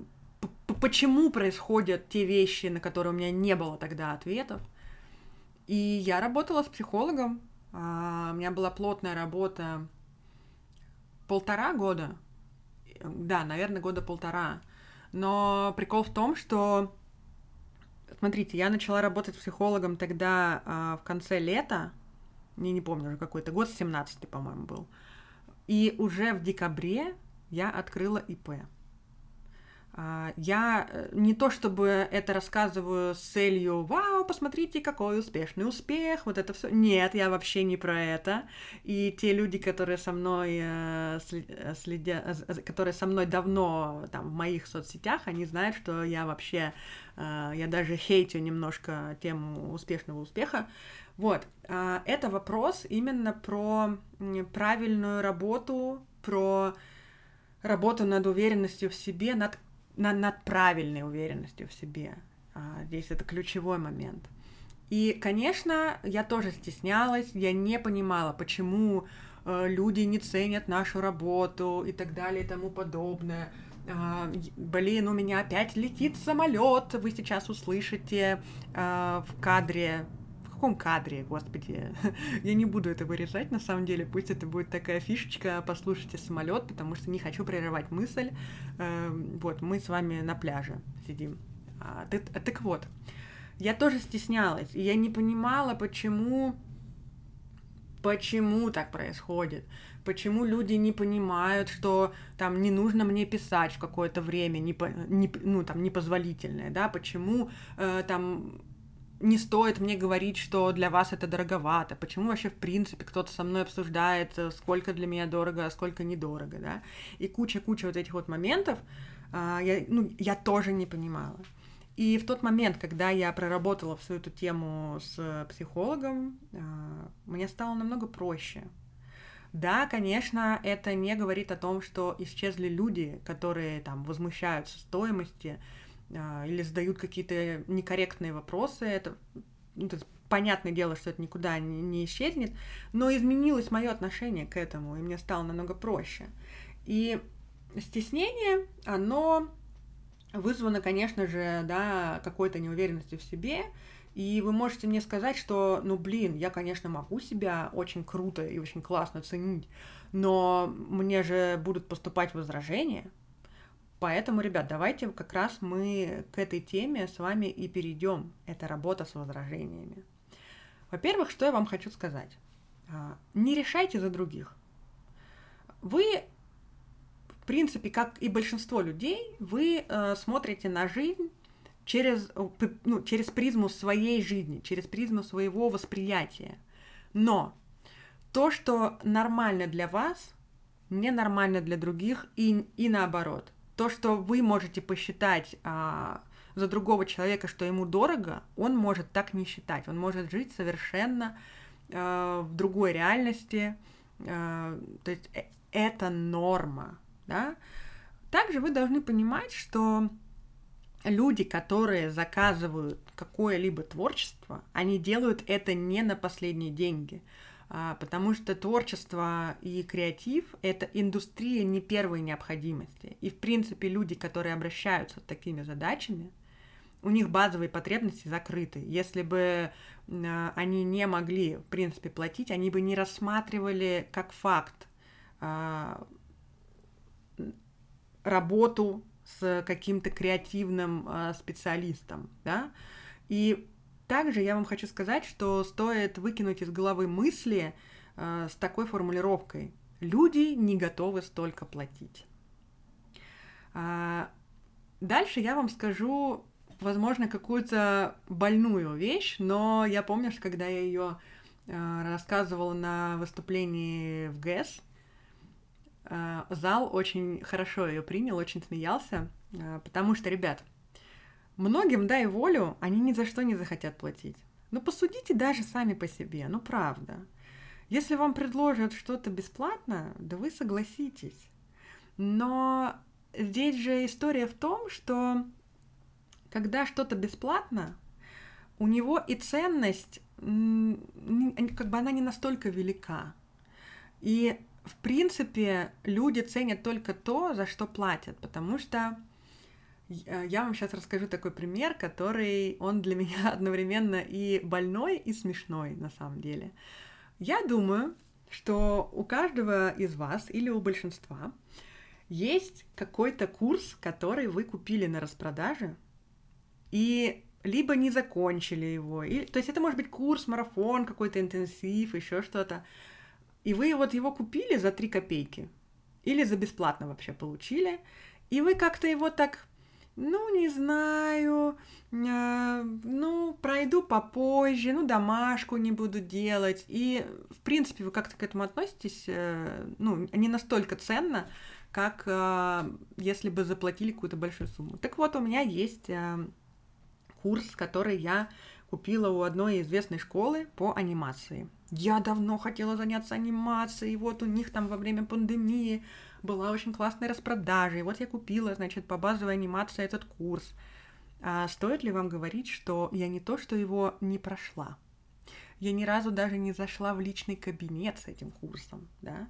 почему происходят те вещи, на которые у меня не было тогда ответов. И я работала с психологом. А, у меня была плотная работа полтора года. Да, наверное, года полтора. Но прикол в том, что, смотрите, я начала работать психологом тогда а, в конце лета. Я не помню уже какой-то год, 17 по-моему, был. И уже в декабре я открыла ИП. А, я э, не то чтобы это рассказываю с целью «Вау, посмотрите, какой успешный успех!» Вот это все. Нет, я вообще не про это. И те люди, которые со мной э, э, следят, которые со мной давно там в моих соцсетях, они знают, что я вообще, я даже хейтю немножко тему успешного успеха. Вот, а, это вопрос именно про правильную работу, про работу над уверенностью в себе, над над, над правильной уверенностью в себе. А, здесь это ключевой момент. И, конечно, я тоже стеснялась, я не понимала, почему э, люди не ценят нашу работу и так далее и тому подобное. А, блин, у меня опять летит самолет, вы сейчас услышите а, в кадре каком кадре, господи. (laughs) Я не буду это вырезать, на самом деле. Пусть это будет такая фишечка, послушайте самолет, потому что не хочу прерывать мысль. Эм, вот, мы с вами на пляже сидим. А, так, вот, я тоже стеснялась, и я не понимала, почему, почему так происходит, почему люди не понимают, что там не нужно мне писать в какое-то время, не, не, ну там непозволительное, да, почему э, там не стоит мне говорить, что для вас это дороговато, почему вообще в принципе кто-то со мной обсуждает, э, сколько для меня дорого, а сколько недорого, да, и куча-куча вот этих вот моментов, э, я, ну, я тоже не понимала. И в тот момент, когда я проработала всю эту тему с психологом, а, мне стало намного проще. Да, конечно, это не говорит о том, что исчезли люди, которые там возмущаются стоимости а, или задают какие-то некорректные вопросы. Это, ну, это понятное дело, что это никуда не, не исчезнет, но изменилось мое отношение к этому, и мне стало намного проще. И стеснение, оно вызвано, конечно же, да, какой-то неуверенностью в себе, и вы можете мне сказать, что, ну, блин, я, конечно, могу себя очень круто и очень классно ценить, но мне же будут поступать возражения. Поэтому, ребят, давайте как раз мы к этой теме с вами и перейдем. Это работа с возражениями. Во-первых, что я вам хочу сказать. А, не решайте за других. Вы в принципе, как и большинство людей, вы э, смотрите на жизнь через, э, ну, через призму своей жизни, через призму своего восприятия. Но то, что нормально для вас, ненормально для других и, и наоборот. То, что вы можете посчитать а, за другого человека, что ему дорого, он может так не считать. Он может жить совершенно а, в другой реальности. А, то есть э, это норма. Да? Также вы должны понимать, что люди, которые заказывают какое-либо творчество, они делают это не на последние деньги, потому что творчество и креатив — это индустрия не первой необходимости. И, в принципе, люди, которые обращаются с такими задачами, у них базовые потребности закрыты. Если бы а, они не могли, в принципе, платить, они бы не рассматривали как факт а, работу с каким-то креативным специалистом, да. И также я вам хочу сказать, что стоит выкинуть из головы мысли э, с такой формулировкой: люди не готовы столько платить. А, дальше я вам скажу, возможно, какую-то больную вещь, но я помню, что когда я ее э, рассказывала на выступлении в ГЭС, Э, зал очень хорошо ее принял, очень смеялся, э, потому что, ребят, многим, дай волю, они ни за что не захотят платить. Ну, посудите даже сами по себе, ну, правда. Если вам предложат что-то бесплатно, да вы согласитесь. Но здесь же история в том, что когда что-то бесплатно, у него и ценность, как бы она не настолько велика. И в принципе, люди ценят только то, за что платят, потому что я вам сейчас расскажу такой пример, который он для (laughs) меня одновременно и больной, и смешной на самом деле. Я думаю, что у каждого из вас или у большинства есть какой-то курс, который вы купили на распродаже, и либо не закончили его. И, то есть это может быть курс, марафон, какой-то интенсив, еще что-то. И вы вот его купили за 3 копейки. Или за бесплатно вообще получили. И вы как-то его так, ну, не знаю, э, ну, пройду попозже, ну, домашку не буду делать. И, в принципе, вы как-то к этому относитесь, э, ну, не настолько ценно, как э, если бы заплатили какую-то большую сумму. Так вот, у меня есть э, курс, который я купила у одной известной школы по анимации. Я давно хотела заняться анимацией, вот у них там во время пандемии была очень классная распродажа, и вот я купила, значит, по базовой анимации этот курс. А стоит ли вам говорить, что я не то, что его не прошла, я ни разу даже не зашла в личный кабинет с этим курсом, да?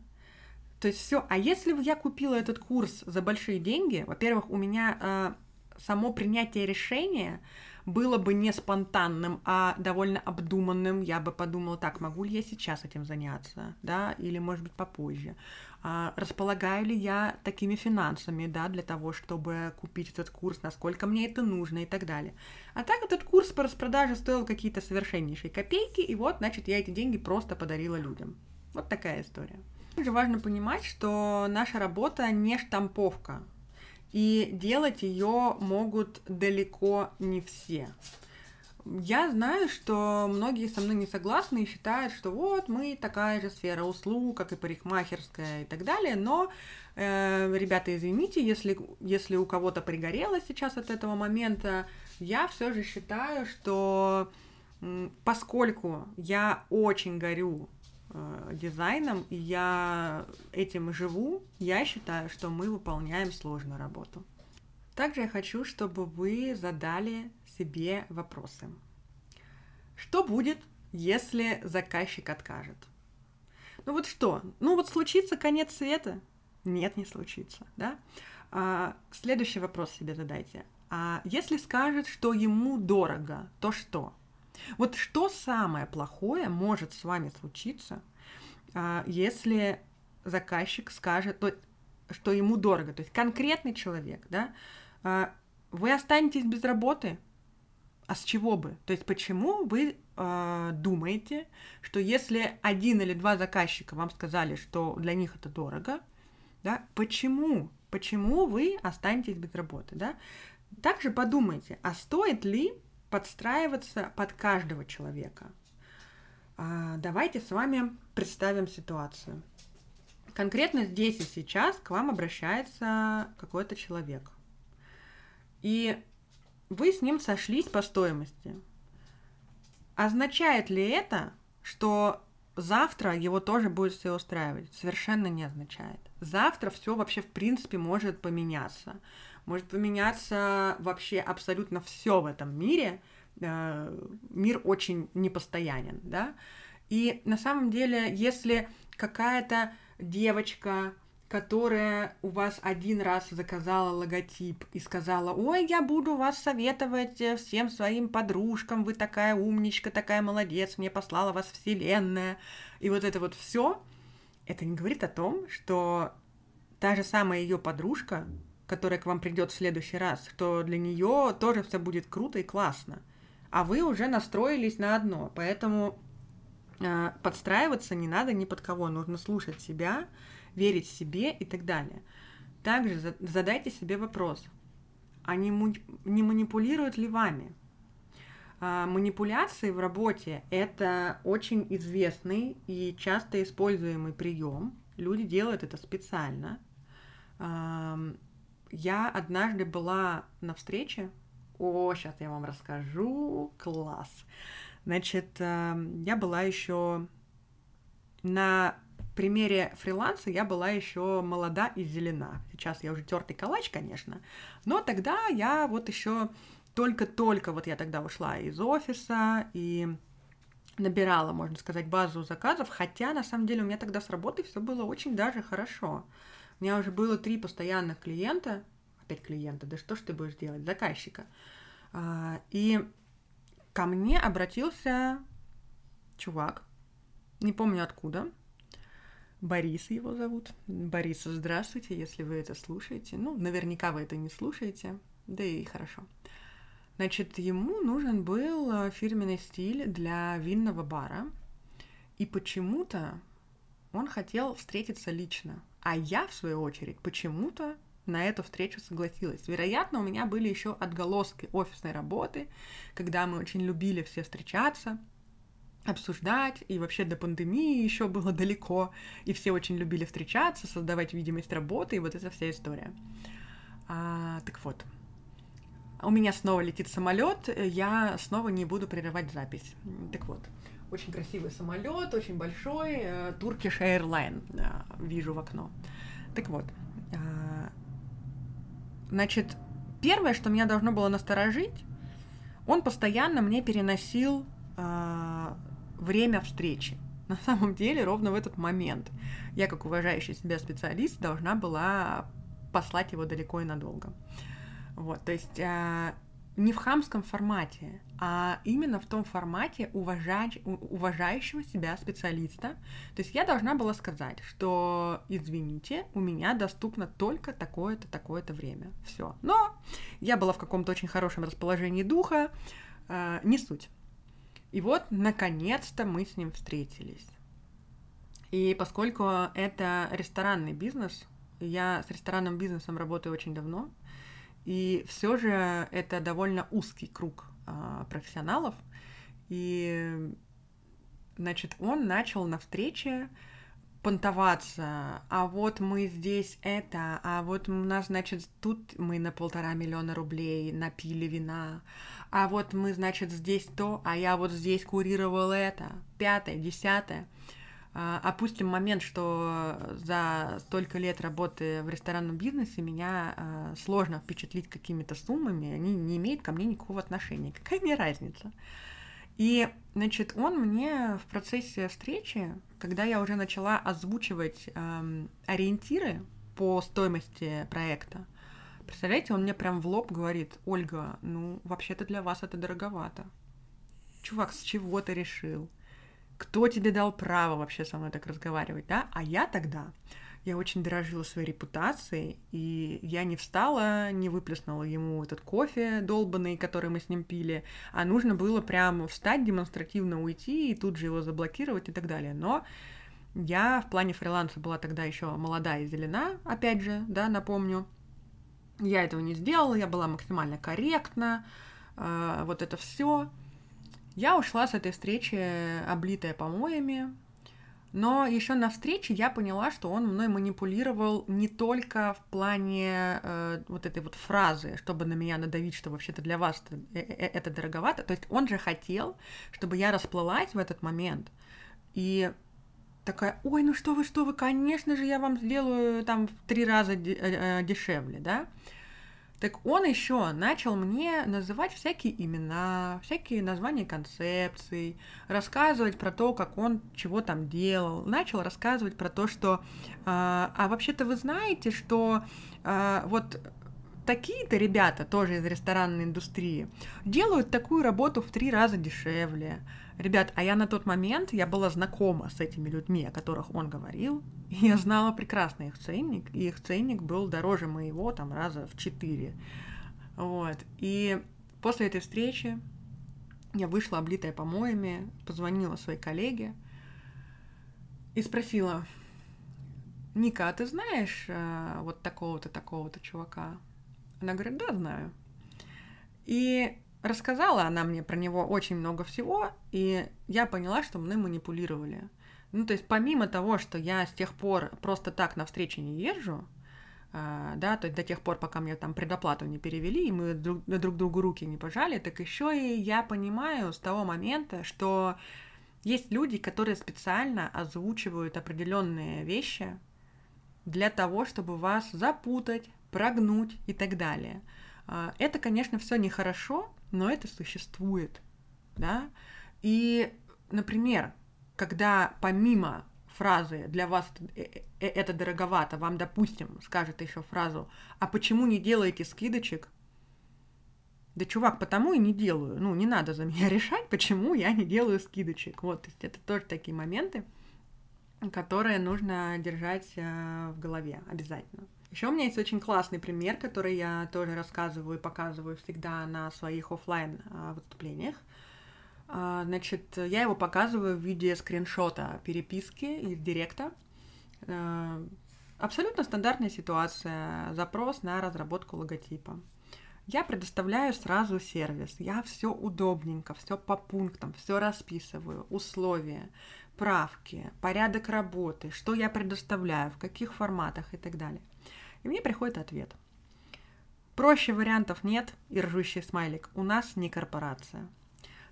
То есть все. А если бы я купила этот курс за большие деньги, во-первых, у меня э, само принятие решения было бы не спонтанным, а довольно обдуманным, я бы подумала, так, могу ли я сейчас этим заняться, да, или, может быть, попозже. А, располагаю ли я такими финансами, да, для того, чтобы купить этот курс, насколько мне это нужно и так далее. А так этот курс по распродаже стоил какие-то совершеннейшие копейки, и вот, значит, я эти деньги просто подарила людям. Вот такая история. Также важно понимать, что наша работа не штамповка, и делать ее могут далеко не все. Я знаю, что многие со мной не согласны и считают, что вот мы такая же сфера услуг, как и парикмахерская и так далее, но, э, ребята, извините, если, если у кого-то пригорело сейчас от этого момента, я все же считаю, что поскольку я очень горю э, дизайном, и я этим живу, я считаю, что мы выполняем сложную работу. Также я хочу, чтобы вы задали себе вопросы. Что будет, если заказчик откажет? Ну вот что? Ну вот случится конец света? Нет, не случится, да? А, следующий вопрос себе задайте. А если скажет, что ему дорого, то что? Вот что самое плохое может с вами случиться, а, если заказчик скажет, что ему дорого, то есть конкретный человек, да, а, вы останетесь без работы, а с чего бы? То есть почему вы э, думаете, что если один или два заказчика вам сказали, что для них это дорого, да, почему? Почему вы останетесь без работы, да? Также подумайте, а стоит ли подстраиваться под каждого человека? А, давайте с вами представим ситуацию. Конкретно здесь и сейчас к вам обращается какой-то человек. И вы с ним сошлись по стоимости. Означает ли это, что завтра его тоже будет все устраивать? Совершенно не означает. Завтра все вообще в принципе может поменяться. Может поменяться вообще абсолютно все в этом мире. Э, мир очень непостоянен, да. И на самом деле, если какая-то девочка которая у вас один раз заказала логотип и сказала, ой, я буду вас советовать э, всем своим подружкам, вы такая умничка, такая молодец, мне послала вас вселенная. И вот это вот все, это не говорит о том, что та же самая ее подружка, которая к вам придет в следующий раз, что для нее тоже все будет круто и классно. А вы уже настроились на одно. Поэтому э, подстраиваться не надо ни под кого. Нужно слушать себя, верить себе и так далее. Также задайте себе вопрос, а не, не манипулируют ли вами? А, манипуляции в работе – это очень известный и часто используемый прием. Люди делают это специально. Я однажды была на встрече. О, сейчас я вам расскажу. Класс. Значит, я была еще на примере фриланса я была еще молода и зелена. Сейчас я уже тертый калач, конечно, но тогда я вот еще только-только вот я тогда ушла из офиса и набирала, можно сказать, базу заказов, хотя на самом деле у меня тогда с работой все было очень даже хорошо. У меня уже было три постоянных клиента, опять клиента, да что ж ты будешь делать, заказчика. А, и ко мне обратился чувак, не помню откуда, Борис его зовут. Борис, здравствуйте, если вы это слушаете. Ну, наверняка вы это не слушаете, да и хорошо. Значит, ему нужен был э, фирменный стиль для винного бара, и почему-то он хотел встретиться лично, а я, в свою очередь, почему-то на эту встречу согласилась. Вероятно, у меня были еще отголоски офисной работы, когда мы очень любили все встречаться, обсуждать, и вообще до пандемии еще было далеко, и все очень любили встречаться, создавать видимость работы, и вот эта вся история. А, так вот, у меня снова летит самолет, я снова не буду прерывать запись. Так вот, очень красивый самолет, очень большой, э, Turkish Airline, вижу в окно. Так вот, а, значит, первое, что меня должно было насторожить, он постоянно мне переносил время встречи. (laughs) На самом деле, ровно в этот момент я, как уважающий себя специалист, должна была послать его далеко и надолго. Вот, то есть, э, не в хамском формате, а именно в том формате уважать, уважающего себя специалиста. То есть я должна была сказать, что, извините, у меня доступно только такое-то, такое-то время. Все. Но я была в каком-то очень хорошем расположении духа, э, не суть. И вот, наконец-то, мы с ним встретились. И поскольку это ресторанный бизнес, я с ресторанным бизнесом работаю очень давно, и все же это довольно узкий круг а, профессионалов. И, значит, он начал на встрече понтоваться, а вот мы здесь это, а вот у нас, значит, тут мы на полтора миллиона рублей напили вина, а вот мы, значит, здесь то, а я вот здесь курировал это, пятое, десятое. А, опустим момент, что за столько лет работы в ресторанном бизнесе меня а, сложно впечатлить какими-то суммами, они не имеют ко мне никакого отношения. Какая мне разница? И, значит, он мне в процессе встречи, когда я уже начала озвучивать эм, ориентиры по стоимости проекта, представляете, он мне прям в лоб говорит, Ольга, ну, вообще-то для вас это дороговато. Чувак, с чего ты решил? кто тебе дал право вообще со мной так разговаривать, да? А я тогда, я очень дорожила своей репутацией, и я не встала, не выплеснула ему этот кофе долбанный, который мы с ним пили, а нужно было прямо встать, демонстративно уйти и тут же его заблокировать и так далее. Но я в плане фриланса была тогда еще молодая и зелена, опять же, да, напомню. Я этого не сделала, я была максимально корректна, э, вот это все. Я ушла с этой встречи, облитая помоями, но еще на встрече я поняла, что он мной манипулировал не только в плане э, вот этой вот фразы, чтобы на меня надавить, что вообще-то для вас это, э, э, это дороговато. То есть он же хотел, чтобы я расплылась в этот момент и такая, ой, ну что вы, что вы, конечно же, я вам сделаю там в три раза э, дешевле, да. Так он еще начал мне называть всякие имена, всякие названия концепций, рассказывать про то, как он чего там делал. Начал рассказывать про то, что а, а вообще-то вы знаете, что а, вот такие-то ребята, тоже из ресторанной индустрии, делают такую работу в три раза дешевле. Ребят, а я на тот момент, я была знакома с этими людьми, о которых он говорил, и я знала прекрасно их ценник, и их ценник был дороже моего там раза в четыре. Вот. И после этой встречи я вышла облитая помоями, позвонила своей коллеге и спросила, Ника, а ты знаешь э, вот такого-то, такого-то чувака? Она говорит, да, знаю. И рассказала она мне про него очень много всего, и я поняла, что мной манипулировали. Ну, то есть помимо того, что я с тех пор просто так на встречи не езжу, Uh, да, то есть до тех пор, пока мне там предоплату не перевели, и мы друг, друг другу руки не пожали, так еще и я понимаю с того момента, что есть люди, которые специально озвучивают определенные вещи для того, чтобы вас запутать, прогнуть и так далее. Uh, это, конечно, все нехорошо, но это существует, да. И, например, когда помимо фразы «для вас это, э, это дороговато», вам, допустим, скажет еще фразу «а почему не делаете скидочек?» Да, чувак, потому и не делаю. Ну, не надо за меня (laughs) решать, почему я не делаю скидочек. Вот, то есть это тоже такие моменты, которые нужно держать э, в голове обязательно. Еще у меня есть очень классный пример, который я тоже рассказываю и показываю всегда на своих офлайн а, выступлениях. А, значит, я его показываю в виде скриншота переписки из директа. А, абсолютно стандартная ситуация. Запрос на разработку логотипа. Я предоставляю сразу сервис. Я все удобненько, все по пунктам, все расписываю, условия, правки, порядок работы, что я предоставляю, в каких форматах и так далее. И мне приходит ответ. Проще вариантов нет, и ржущий смайлик. У нас не корпорация.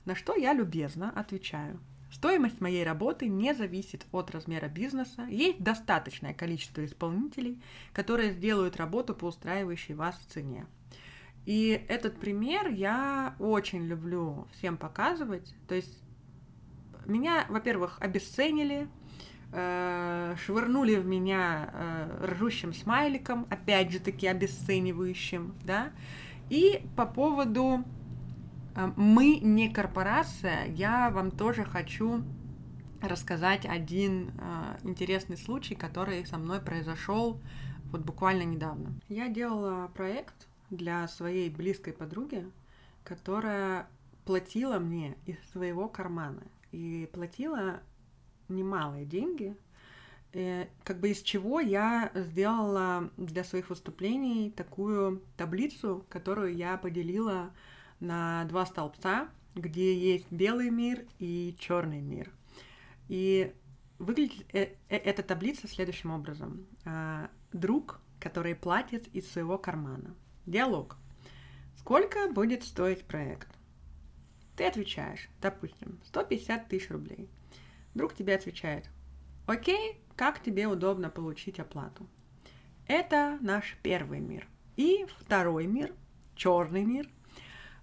На что я любезно отвечаю. Стоимость моей работы не зависит от размера бизнеса. Есть достаточное количество исполнителей, которые сделают работу по устраивающей вас цене. И этот пример я очень люблю всем показывать. То есть меня, во-первых, обесценили, э, швырнули в меня э, ржущим смайликом, опять же таки обесценивающим, да, И по поводу э, «мы не корпорация», я вам тоже хочу рассказать один интересный случай, который со мной произошел вот буквально недавно. Я делала проект для своей близкой подруги, которая платила мне из своего кармана. И платила немалые деньги, э, как бы из чего я сделала для своих выступлений такую таблицу, которую я поделила на два столбца, где есть белый мир и черный мир. И выглядит э, э, эта таблица следующим образом. Друг, который платит из своего кармана. Диалог. Сколько будет стоить проект? Ты отвечаешь, допустим, 150 тысяч рублей. Друг тебе отвечает, окей, как тебе удобно получить оплату? Это наш первый мир. И второй мир, черный мир,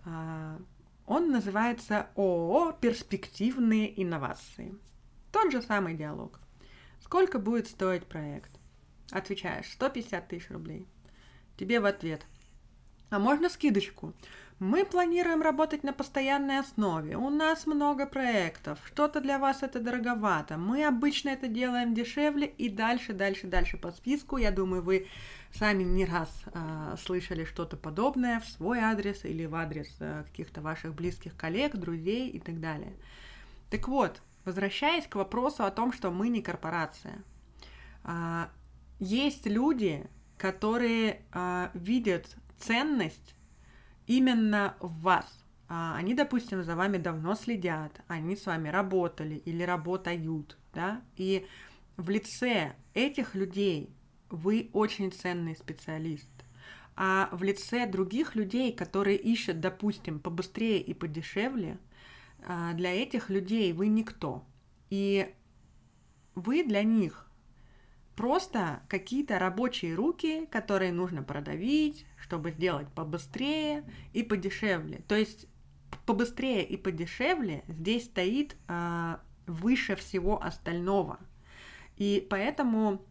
а, он называется ООО «Перспективные инновации». Тот же самый диалог. Сколько будет стоить проект? Отвечаешь, 150 тысяч рублей. Тебе в ответ. А можно скидочку? Мы планируем работать на постоянной основе. У нас много проектов. Что-то для вас это дороговато. Мы обычно это делаем дешевле и дальше, дальше, дальше по списку. Я думаю, вы сами не раз э, слышали что-то подобное в свой адрес или в адрес э, каких-то ваших близких коллег, друзей и так далее. Так вот, возвращаясь к вопросу о том, что мы не корпорация. Э, есть люди, которые э, видят ценность именно вас. А, они, допустим, за вами давно следят, они с вами работали или работают, да, и в лице этих людей вы очень ценный специалист. А в лице других людей, которые ищут, допустим, побыстрее и подешевле, а, для этих людей вы никто. И вы для них просто какие-то рабочие руки, которые нужно продавить, чтобы сделать побыстрее и подешевле. То есть побыстрее и подешевле здесь стоит э, выше всего остального. И поэтому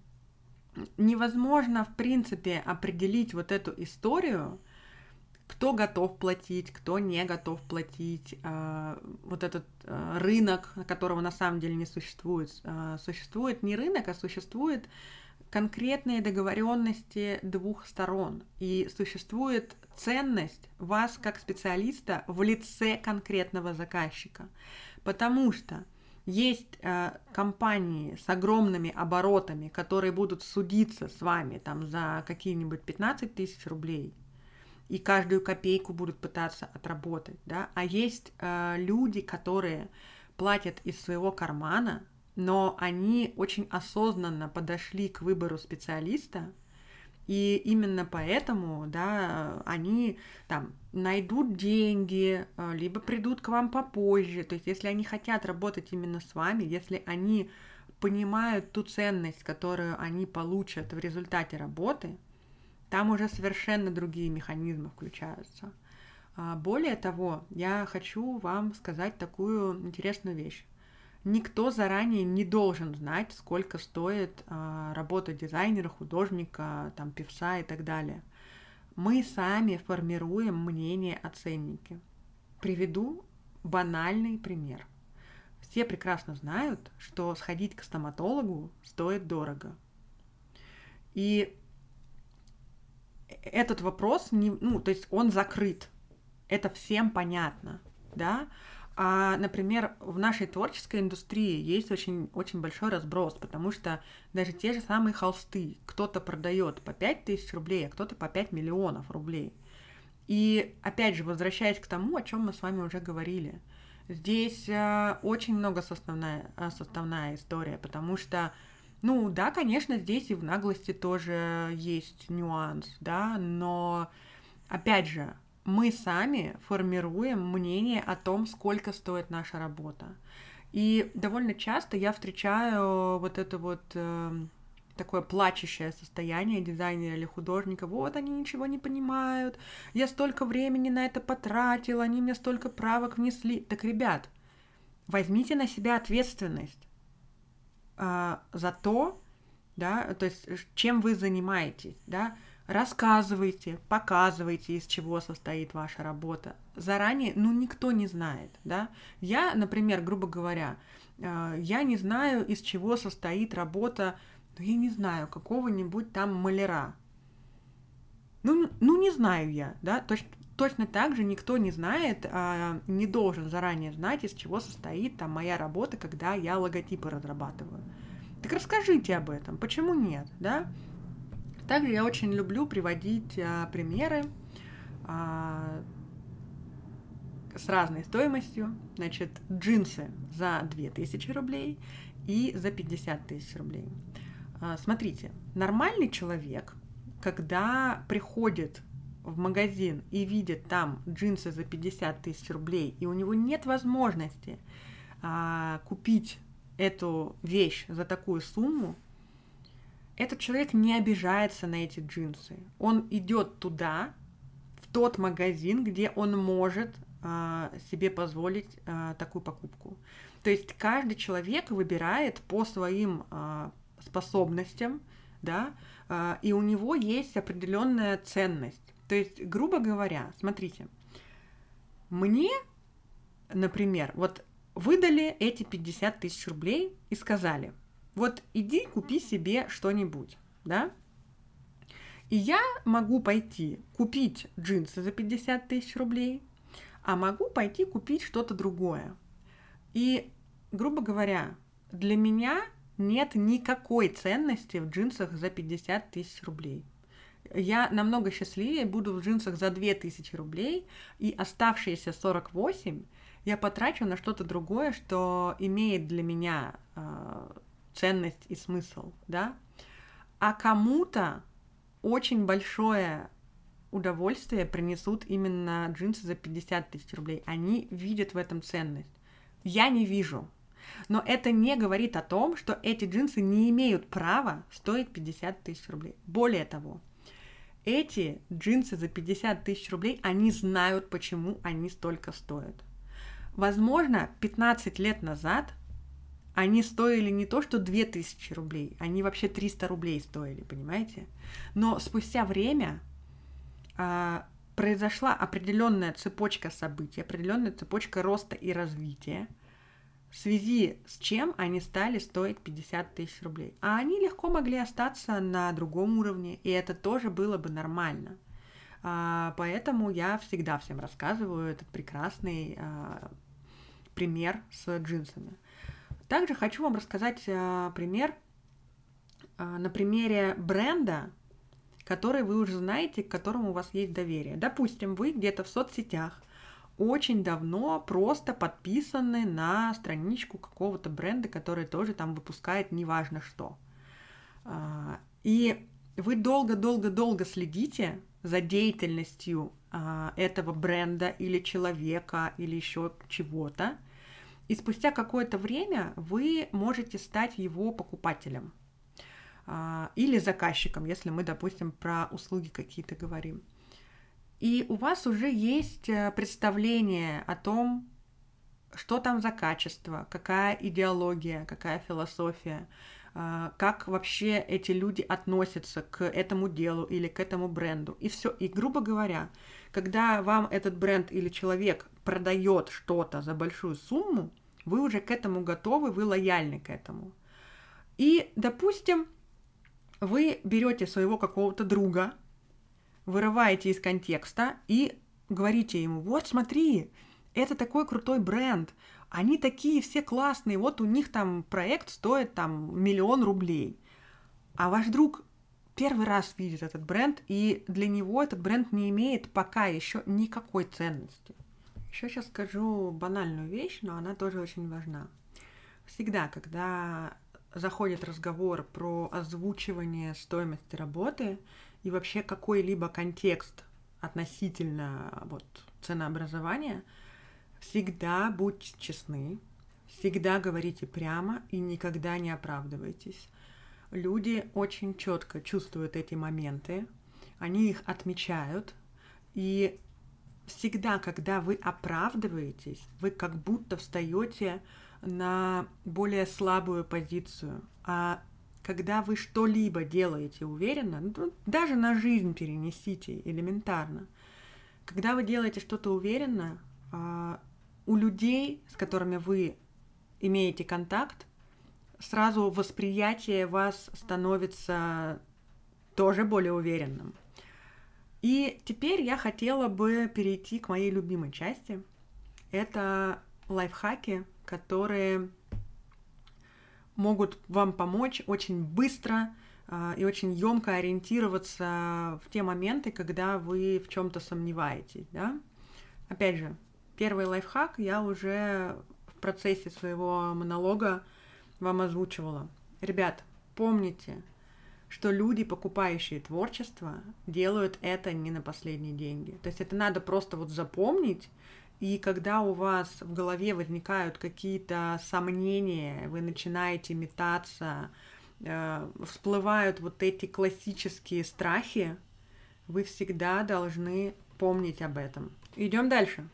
невозможно, в принципе, определить вот эту историю, кто готов платить, кто не готов платить, э, вот этот э, рынок, которого на самом деле не существует. Э, существует не рынок, а существует конкретные договоренности двух сторон. И существует ценность вас как специалиста в лице конкретного заказчика. Потому что есть э, компании с огромными оборотами, которые будут судиться с вами там за какие-нибудь 15 тысяч рублей, и каждую копейку будут пытаться отработать, да, а есть э, люди, которые платят из своего кармана, но они очень осознанно подошли к выбору специалиста, и именно поэтому, да, они там найдут деньги, э, либо придут к вам попозже. То есть, если они хотят работать именно с вами, если они понимают ту ценность, которую они получат в результате работы, там уже совершенно другие механизмы включаются. А, более того, я хочу вам сказать такую интересную вещь. Никто заранее не должен знать, сколько стоит а, работа дизайнера, художника, там, певца и так далее. Мы сами формируем мнение о ценнике. Приведу банальный пример. Все прекрасно знают, что сходить к стоматологу стоит дорого. И этот вопрос, не, ну, то есть он закрыт. Это всем понятно, да? А, например, в нашей творческой индустрии есть очень, очень большой разброс, потому что даже те же самые холсты кто-то продает по 5 тысяч рублей, а кто-то по 5 миллионов рублей. И опять же, возвращаясь к тому, о чем мы с вами уже говорили, здесь э, очень много составная, а, составная история, потому что ну да, конечно, здесь и в наглости тоже есть нюанс, да, но опять же, мы сами формируем мнение о том, сколько стоит наша работа. И довольно часто я встречаю вот это вот э, такое плачущее состояние дизайнера или художника. Вот они ничего не понимают, я столько времени на это потратила, они мне столько правок внесли. Так, ребят, возьмите на себя ответственность а, за то, да, то есть чем вы занимаетесь, да, рассказывайте, показывайте, из чего состоит ваша работа. Заранее, ну, никто не знает, да. Я, например, грубо говоря, э, я не знаю, из чего состоит работа, ну, я не знаю, какого-нибудь там маляра. Ну, ну, не знаю я, да, точно, точно так же никто не знает, а, не должен заранее знать, из чего состоит там моя работа, когда я логотипы разрабатываю. Так расскажите об этом, почему нет, да? Также я очень люблю приводить а, примеры а, с разной стоимостью. Значит, джинсы за 2000 рублей и за 50 тысяч рублей. А, смотрите, нормальный человек, когда приходит в магазин и видит там джинсы за 50 тысяч рублей, и у него нет возможности а, купить эту вещь за такую сумму, этот человек не обижается на эти джинсы. Он идет туда, в тот магазин, где он может а, себе позволить а, такую покупку. То есть каждый человек выбирает по своим а, способностям, да, а, и у него есть определенная ценность. То есть, грубо говоря, смотрите, мне, например, вот выдали эти 50 тысяч рублей и сказали – вот иди купи себе что-нибудь, да? И я могу пойти купить джинсы за 50 тысяч рублей, а могу пойти купить что-то другое. И, грубо говоря, для меня нет никакой ценности в джинсах за 50 тысяч рублей. Я намного счастливее буду в джинсах за 2000 рублей, и оставшиеся 48 я потрачу на что-то другое, что имеет для меня э, ценность и смысл, да, а кому-то очень большое удовольствие принесут именно джинсы за 50 тысяч рублей. Они видят в этом ценность. Я не вижу. Но это не говорит о том, что эти джинсы не имеют права стоить 50 тысяч рублей. Более того, эти джинсы за 50 тысяч рублей, они знают, почему они столько стоят. Возможно, 15 лет назад они стоили не то, что 2000 рублей, они вообще 300 рублей стоили, понимаете? Но спустя время а, произошла определенная цепочка событий, определенная цепочка роста и развития, в связи с чем они стали стоить 50 тысяч рублей. А они легко могли остаться на другом уровне, и это тоже было бы нормально. А, поэтому я всегда всем рассказываю этот прекрасный а, пример с джинсами. Также хочу вам рассказать э, пример э, на примере бренда, который вы уже знаете, к которому у вас есть доверие. Допустим, вы где-то в соцсетях очень давно просто подписаны на страничку какого-то бренда, который тоже там выпускает неважно что. Э, и вы долго-долго-долго следите за деятельностью этого бренда или человека или еще чего-то, и спустя какое-то время вы можете стать его покупателем а, или заказчиком, если мы, допустим, про услуги какие-то говорим. И у вас уже есть э, представление о том, что там за качество, какая идеология, какая философия, а, как вообще эти люди относятся к этому делу или к этому бренду. И все. И грубо говоря, когда вам этот бренд или человек продает что-то за большую сумму, вы уже к этому готовы, вы лояльны к этому. И, допустим, вы берете своего какого-то друга, вырываете из контекста и говорите ему, вот смотри, это такой крутой бренд, они такие все классные, вот у них там проект стоит там миллион рублей. А ваш друг первый раз видит этот бренд, и для него этот бренд не имеет пока еще никакой ценности. Еще сейчас скажу банальную вещь, но она тоже очень важна. Всегда, когда заходит разговор про озвучивание стоимости работы и вообще какой-либо контекст относительно вот, ценообразования, всегда будьте честны, всегда говорите прямо и никогда не оправдывайтесь. Люди очень четко чувствуют эти моменты, они их отмечают, и всегда, когда вы оправдываетесь, вы как будто встаете на более слабую позицию. А когда вы что-либо делаете уверенно, ну, даже на жизнь перенесите элементарно. Когда вы делаете что-то уверенно, а, у людей, с которыми вы имеете контакт, сразу восприятие вас становится тоже более уверенным. И теперь я хотела бы перейти к моей любимой части. Это лайфхаки, которые могут вам помочь очень быстро э, и очень емко ориентироваться в те моменты, когда вы в чем-то сомневаетесь. Да? Опять же, первый лайфхак я уже в процессе своего монолога вам озвучивала. Ребят, помните, что люди, покупающие творчество, делают это не на последние деньги. То есть это надо просто вот запомнить, и когда у вас в голове возникают какие-то сомнения, вы начинаете метаться, э, всплывают вот эти классические страхи, вы всегда должны помнить об этом. Идем дальше.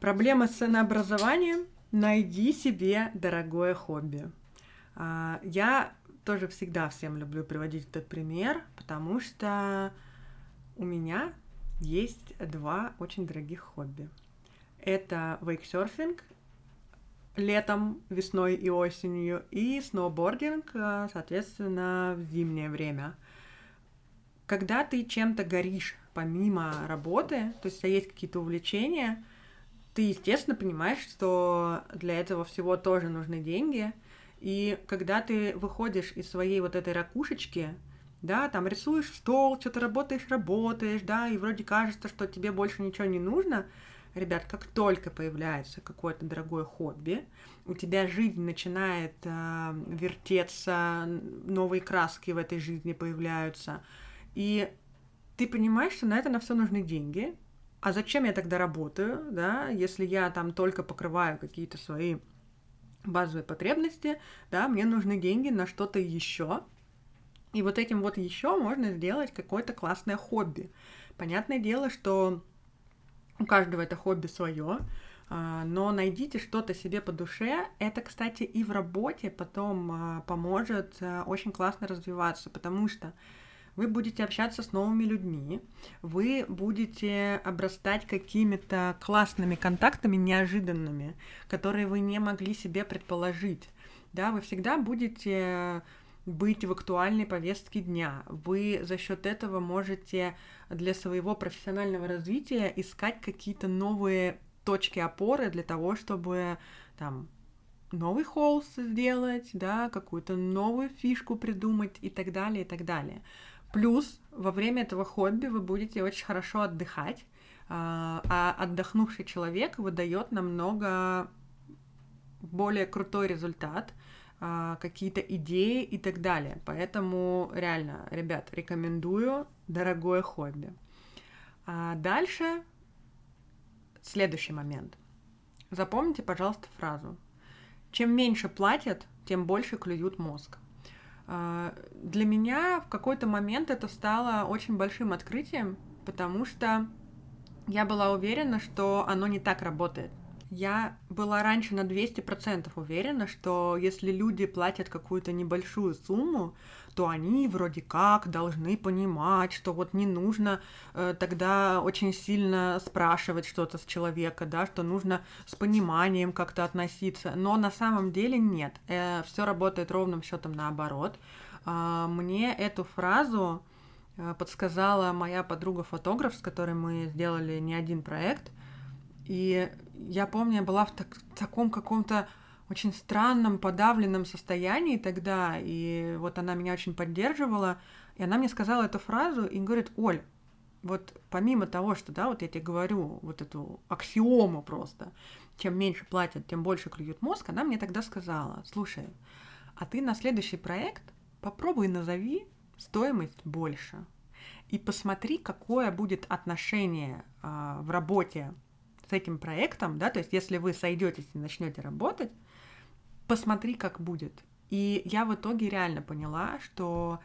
Проблема с ценообразованием. Найди себе дорогое хобби. А, я тоже всегда всем люблю приводить этот пример, потому что у меня есть два очень дорогих хобби. Это вейксерфинг летом, весной и осенью, и сноубординг, э, соответственно, в зимнее время. Когда ты чем-то горишь помимо работы, то есть у тебя есть какие-то увлечения, ты, естественно, понимаешь, что для этого всего тоже нужны деньги. И когда ты выходишь из своей вот этой ракушечки, да, там рисуешь стол, что-то работаешь, работаешь, да, и вроде кажется, что тебе больше ничего не нужно. Ребят, как только появляется какое-то дорогое хобби, у тебя жизнь начинает э, вертеться, новые краски в этой жизни появляются, и ты понимаешь, что на это на все нужны деньги. А зачем я тогда работаю, да, если я там только покрываю какие-то свои базовые потребности, да, мне нужны деньги на что-то еще, и вот этим вот еще можно сделать какое-то классное хобби. Понятное дело, что у каждого это хобби свое, а, но найдите что-то себе по душе. Это, кстати, и в работе потом а, поможет а, очень классно развиваться, потому что вы будете общаться с новыми людьми, вы будете обрастать какими-то классными контактами неожиданными, которые вы не могли себе предположить. Да, вы всегда будете быть в актуальной повестке дня. Вы за счет этого можете для своего профессионального развития искать какие-то новые точки опоры для того, чтобы там новый холст сделать, да, какую-то новую фишку придумать и так далее, и так далее. Плюс во время этого хобби вы будете очень хорошо отдыхать, а, а отдохнувший человек выдает намного более крутой результат, а, какие-то идеи и так далее. Поэтому реально, ребят, рекомендую дорогое хобби. А дальше следующий момент. Запомните, пожалуйста, фразу. Чем меньше платят, тем больше клюют мозг. А, для меня в какой-то момент это стало очень большим открытием, потому что я была уверена, что оно не так работает. Я была раньше на 200% уверена, что если люди платят какую-то небольшую сумму, то они вроде как должны понимать, что вот не нужно э, тогда очень сильно спрашивать что-то с человека, да, что нужно с пониманием как-то относиться. Но на самом деле нет. Э, все работает ровным счетом наоборот. Э, мне эту фразу э, подсказала моя подруга-фотограф, с которой мы сделали не один проект – и я помню, я была в так, таком каком-то очень странном, подавленном состоянии тогда, и вот она меня очень поддерживала, и она мне сказала эту фразу и говорит, Оль, вот помимо того, что, да, вот я тебе говорю, вот эту аксиому просто, чем меньше платят, тем больше клюют мозг, она мне тогда сказала, слушай, а ты на следующий проект попробуй назови стоимость больше и посмотри, какое будет отношение э, в работе с этим проектом, да, то есть если вы сойдетесь и начнете работать, посмотри, как будет. И я в итоге реально поняла, что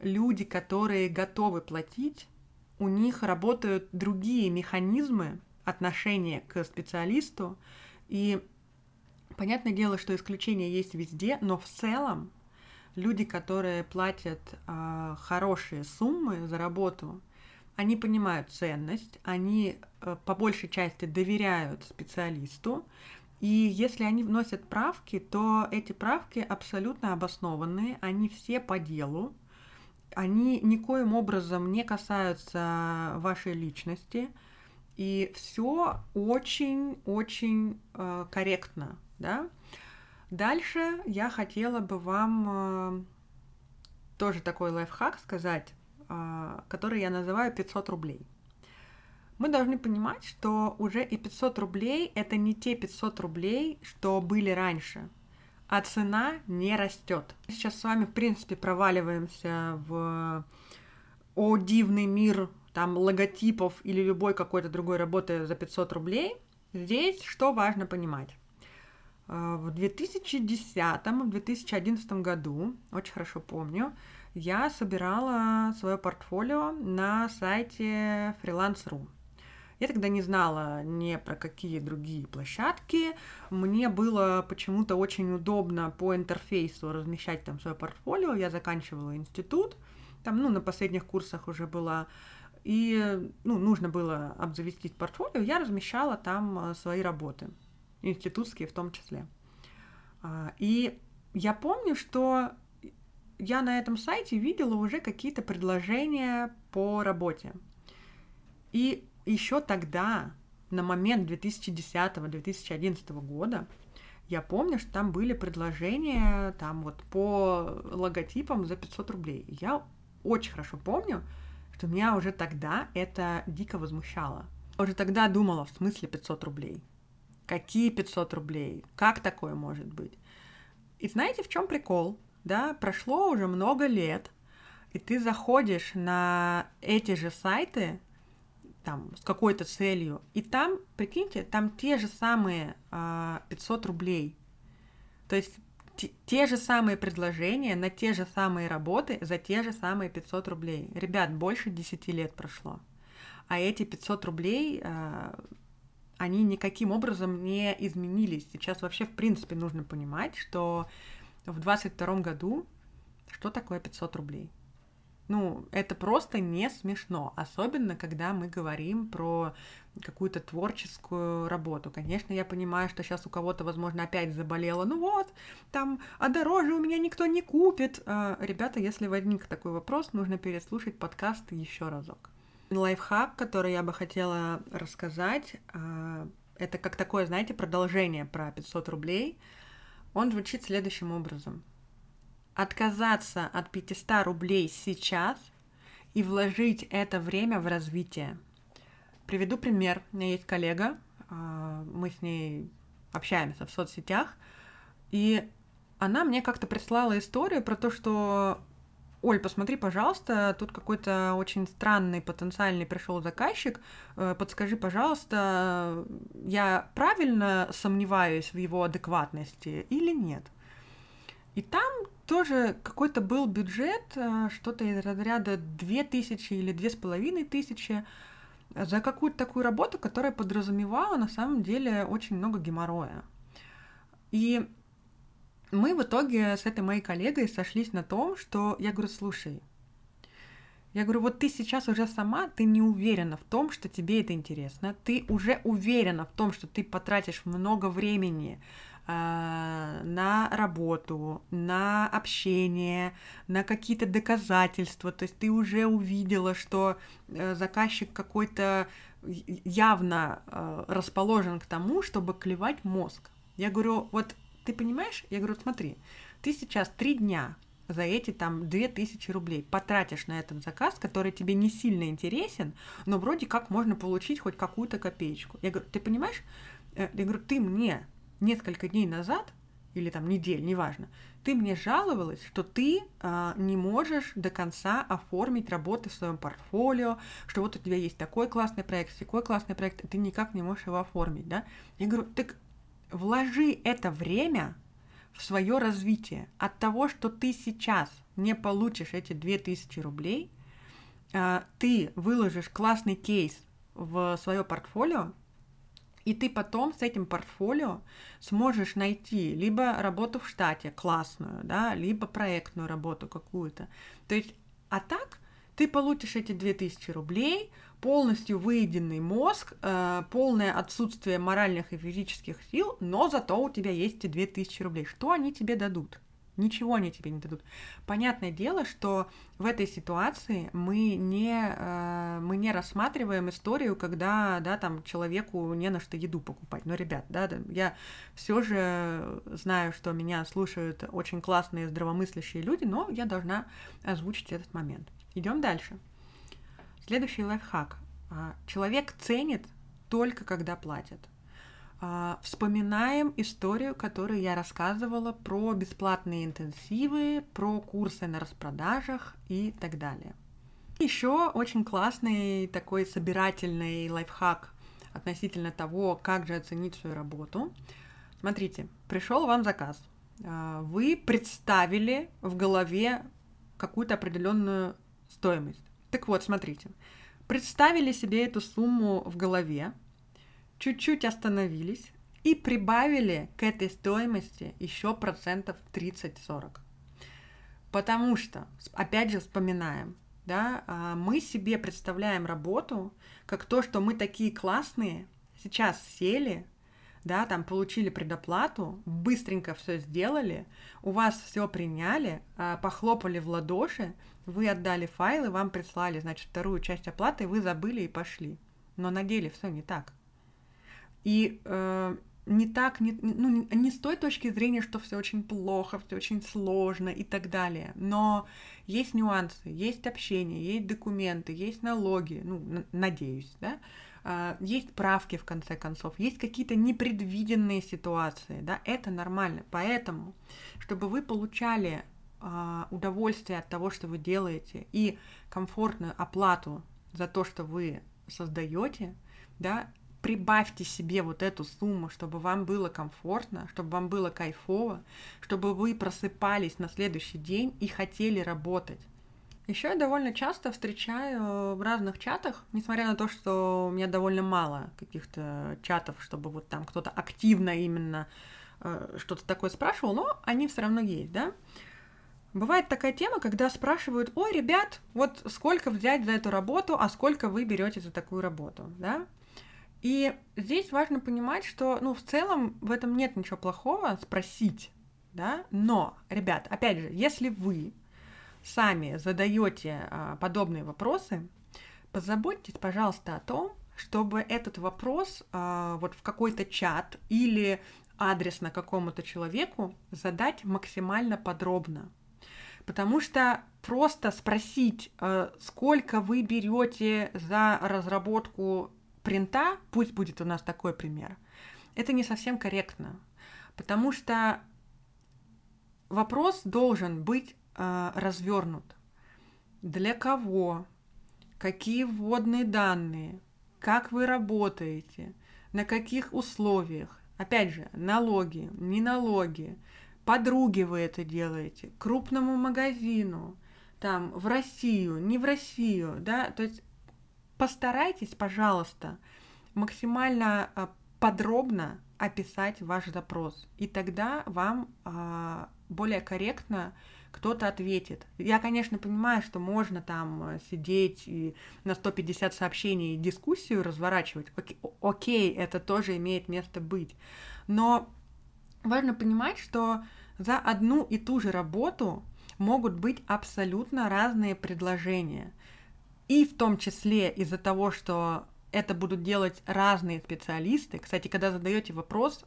люди, которые готовы платить, у них работают другие механизмы отношения к специалисту. И понятное дело, что исключения есть везде, но в целом люди, которые платят э, хорошие суммы за работу, они понимают ценность, они э, по большей части доверяют специалисту, и если они вносят правки, то эти правки абсолютно обоснованные, они все по делу, они никоим образом не касаются вашей личности, и все очень-очень э, корректно, да. Дальше я хотела бы вам э, тоже такой лайфхак сказать, который я называю 500 рублей. Мы должны понимать, что уже и 500 рублей это не те 500 рублей, что были раньше, а цена не растет. Сейчас с вами, в принципе, проваливаемся в о дивный мир там логотипов или любой какой-то другой работы за 500 рублей. Здесь что важно понимать? Э, в 2010-2011 году, очень хорошо помню, я собирала свое портфолио на сайте freelance.ru. Я тогда не знала ни про какие другие площадки. Мне было почему-то очень удобно по интерфейсу размещать там свое портфолио. Я заканчивала институт, там, ну, на последних курсах уже была. И, ну, нужно было обзавестись портфолио. Я размещала там э, свои работы институтские в том числе. А, и я помню, что я на этом сайте видела уже какие-то предложения по работе. И еще тогда, на момент 2010-2011 года, я помню, что там были предложения там вот по логотипам за 500 рублей. Я очень хорошо помню, что меня уже тогда это дико возмущало. Уже тогда думала, в смысле 500 рублей. Какие 500 рублей? Как такое может быть? И знаете, в чем прикол? Да, прошло уже много лет, и ты заходишь на эти же сайты, там, с какой-то целью, и там, прикиньте, там те же самые а, 500 рублей. То есть те, те же самые предложения на те же самые работы за те же самые 500 рублей. Ребят, больше 10 лет прошло. А эти 500 рублей а, они никаким образом не изменились. Сейчас вообще, в принципе, нужно понимать, что в 22 году что такое 500 рублей? Ну, это просто не смешно, особенно когда мы говорим про какую-то творческую работу. Конечно, я понимаю, что сейчас у кого-то, возможно, опять заболело. Ну вот, там, а дороже у меня никто не купит. А, ребята, если возник такой вопрос, нужно переслушать подкаст еще разок. Лайфхак, который я бы хотела рассказать, а, это как такое, знаете, продолжение про 500 рублей. Он звучит следующим образом. Отказаться от 500 рублей сейчас и вложить это время в развитие. Приведу пример. У меня есть коллега, а, мы с ней общаемся в соцсетях, и она мне как-то прислала историю про то, что Оль, посмотри, пожалуйста, тут какой-то очень странный потенциальный пришел заказчик. Э, подскажи, пожалуйста, я правильно сомневаюсь в его адекватности или нет? И там тоже какой-то был бюджет, э, что-то из разряда 2000 или 2500 за какую-то такую работу, которая подразумевала на самом деле очень много геморроя. И мы в итоге с этой моей коллегой сошлись на том, что я говорю, слушай, я говорю, вот ты сейчас уже сама, ты не уверена в том, что тебе это интересно, ты уже уверена в том, что ты потратишь много времени э, на работу, на общение, на какие-то доказательства, то есть ты уже увидела, что э, заказчик какой-то явно э, расположен к тому, чтобы клевать мозг. Я говорю, вот ты понимаешь? Я говорю, смотри, ты сейчас три дня за эти там 2000 рублей потратишь на этот заказ, который тебе не сильно интересен, но вроде как можно получить хоть какую-то копеечку. Я говорю, ты понимаешь? Э, я говорю, ты мне несколько дней назад или там недель, неважно, ты мне жаловалась, что ты а, не можешь до конца оформить работы в своем портфолио, что вот у тебя есть такой классный проект, такой классный проект, и ты никак не можешь его оформить, да? Я говорю, так вложи это время в свое развитие. От того, что ты сейчас не получишь эти 2000 рублей, а, ты выложишь классный кейс в свое портфолио, И ты потом с этим портфолио сможешь найти либо работу в штате классную, да, либо проектную работу какую-то. То есть, а так ты получишь эти 2000 рублей, полностью выеденный мозг, э, полное отсутствие моральных и физических сил, но зато у тебя есть эти 2000 рублей. Что они тебе дадут? Ничего они тебе не дадут. Понятное дело, что в этой ситуации мы не, э, мы не рассматриваем историю, когда да, там, человеку не на что еду покупать. Но, ребят, да, я все же знаю, что меня слушают очень классные здравомыслящие люди, но я должна озвучить этот момент. Идем дальше. Следующий лайфхак. А, человек ценит только когда платят. А, вспоминаем историю, которую я рассказывала про бесплатные интенсивы, про курсы на распродажах и так далее. Еще очень классный такой собирательный лайфхак относительно того, как же оценить свою работу. Смотрите, пришел вам заказ. А, вы представили в голове какую-то определенную стоимость. Так вот, смотрите, представили себе эту сумму в голове, чуть-чуть остановились и прибавили к этой стоимости еще процентов 30-40. Потому что, опять же, вспоминаем, да, а, мы себе представляем работу как то, что мы такие классные, сейчас сели, да, там получили предоплату, быстренько все сделали, у вас все приняли, а, похлопали в ладоши, вы отдали файлы, вам прислали, значит, вторую часть оплаты, вы забыли и пошли. Но на деле все не так. И э, не так, не, ну, не с той точки зрения, что все очень плохо, все очень сложно и так далее. Но есть нюансы, есть общение, есть документы, есть налоги, ну, надеюсь, да, есть правки, в конце концов, есть какие-то непредвиденные ситуации, да, это нормально. Поэтому, чтобы вы получали а, удовольствие от того, что вы делаете, и комфортную оплату за то, что вы создаете, да, прибавьте себе вот эту сумму, чтобы вам было комфортно, чтобы вам было кайфово, чтобы вы просыпались на следующий день и хотели работать. Еще я довольно часто встречаю в разных чатах, несмотря на то, что у меня довольно мало каких-то чатов, чтобы вот там кто-то активно именно э, что-то такое спрашивал, но они все равно есть, да. Бывает такая тема, когда спрашивают, ой, ребят, вот сколько взять за эту работу, а сколько вы берете за такую работу, да? И здесь важно понимать, что, ну, в целом в этом нет ничего плохого спросить, да, но, ребят, опять же, если вы сами задаете а, подобные вопросы, позаботьтесь, пожалуйста, о том, чтобы этот вопрос а, вот в какой-то чат или адрес на какому-то человеку задать максимально подробно. Потому что просто спросить, а, сколько вы берете за разработку принта, пусть будет у нас такой пример, это не совсем корректно, потому что вопрос должен быть э, развернут. Для кого? Какие вводные данные? Как вы работаете? На каких условиях? Опять же, налоги, не налоги. Подруги вы это делаете, крупному магазину, там, в Россию, не в Россию, да, то есть постарайтесь, пожалуйста, максимально а, подробно описать ваш запрос, и тогда вам а, более корректно кто-то ответит. Я, конечно, понимаю, что можно там э, сидеть и на 150 сообщений дискуссию разворачивать. Окей, окей, это тоже имеет место быть. Но важно понимать, что за одну и ту же работу могут быть абсолютно разные предложения. И в том числе из-за того, что это будут делать разные специалисты. Кстати, когда задаете вопрос,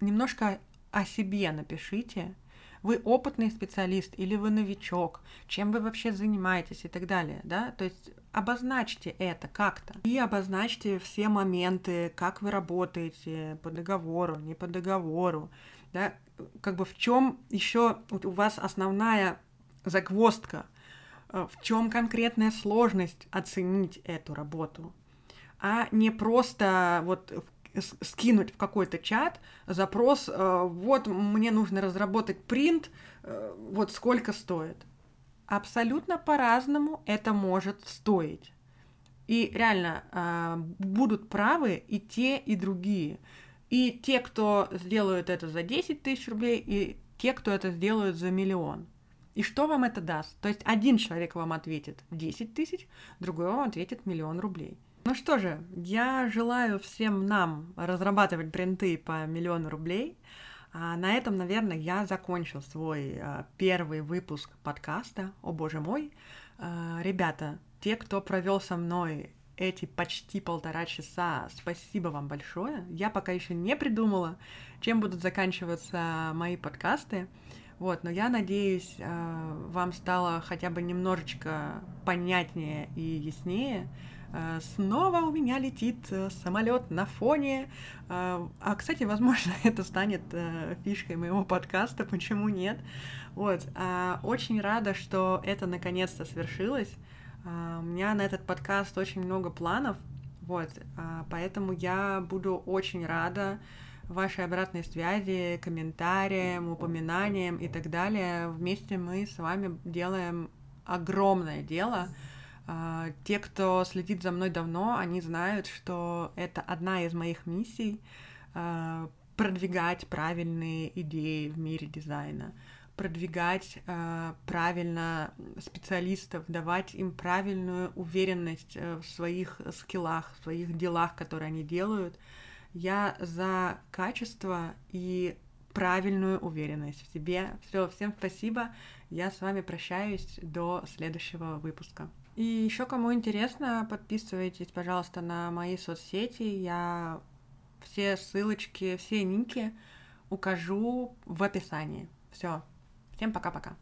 немножко о себе напишите. Вы опытный специалист или вы новичок, чем вы вообще занимаетесь и так далее, да? То есть обозначьте это как-то и обозначьте все моменты, как вы работаете по договору, не по договору, да? Как бы в чем еще у вас основная загвоздка, Э, в чем конкретная сложность оценить эту работу, а не просто вот скинуть в какой-то чат запрос, э, вот мне нужно разработать принт, э, вот сколько стоит. Абсолютно по-разному это может стоить. И реально э, будут правы и те, и другие. И те, кто сделают это за 10 тысяч рублей, и те, кто это сделают за миллион. И что вам это даст? То есть один человек вам ответит 10 тысяч, другой вам ответит миллион рублей. Ну что же, я желаю всем нам разрабатывать бренды по миллиону рублей. А на этом, наверное, я закончил свой а, первый выпуск подкаста. О боже мой. А, ребята, те, кто провел со мной эти почти полтора часа, спасибо вам большое. Я пока еще не придумала, чем будут заканчиваться мои подкасты. Вот, но я надеюсь, а, вам стало хотя бы немножечко понятнее и яснее, снова у меня летит э, самолет на фоне. Э, а, кстати, возможно, (laughs) это станет фишкой моего подкаста, почему нет? Вот, а, очень рада, что это наконец-то свершилось. А, у меня на этот подкаст очень много планов, вот, поэтому я буду очень рада вашей обратной связи, комментариям, упоминаниям и так далее. Вместе мы с вами делаем огромное дело — а, те, кто следит за мной давно, они знают, что это одна из моих миссий а, продвигать правильные идеи в мире дизайна, продвигать э, правильно специалистов, давать им правильную уверенность э, в своих скиллах, в своих делах, которые они делают. Я за качество и правильную уверенность в себе. Все, всем спасибо. Я с вами прощаюсь до следующего выпуска. И еще кому интересно, подписывайтесь, пожалуйста, на мои соцсети. Я все ссылочки, все ники укажу в описании. Все. Всем пока-пока.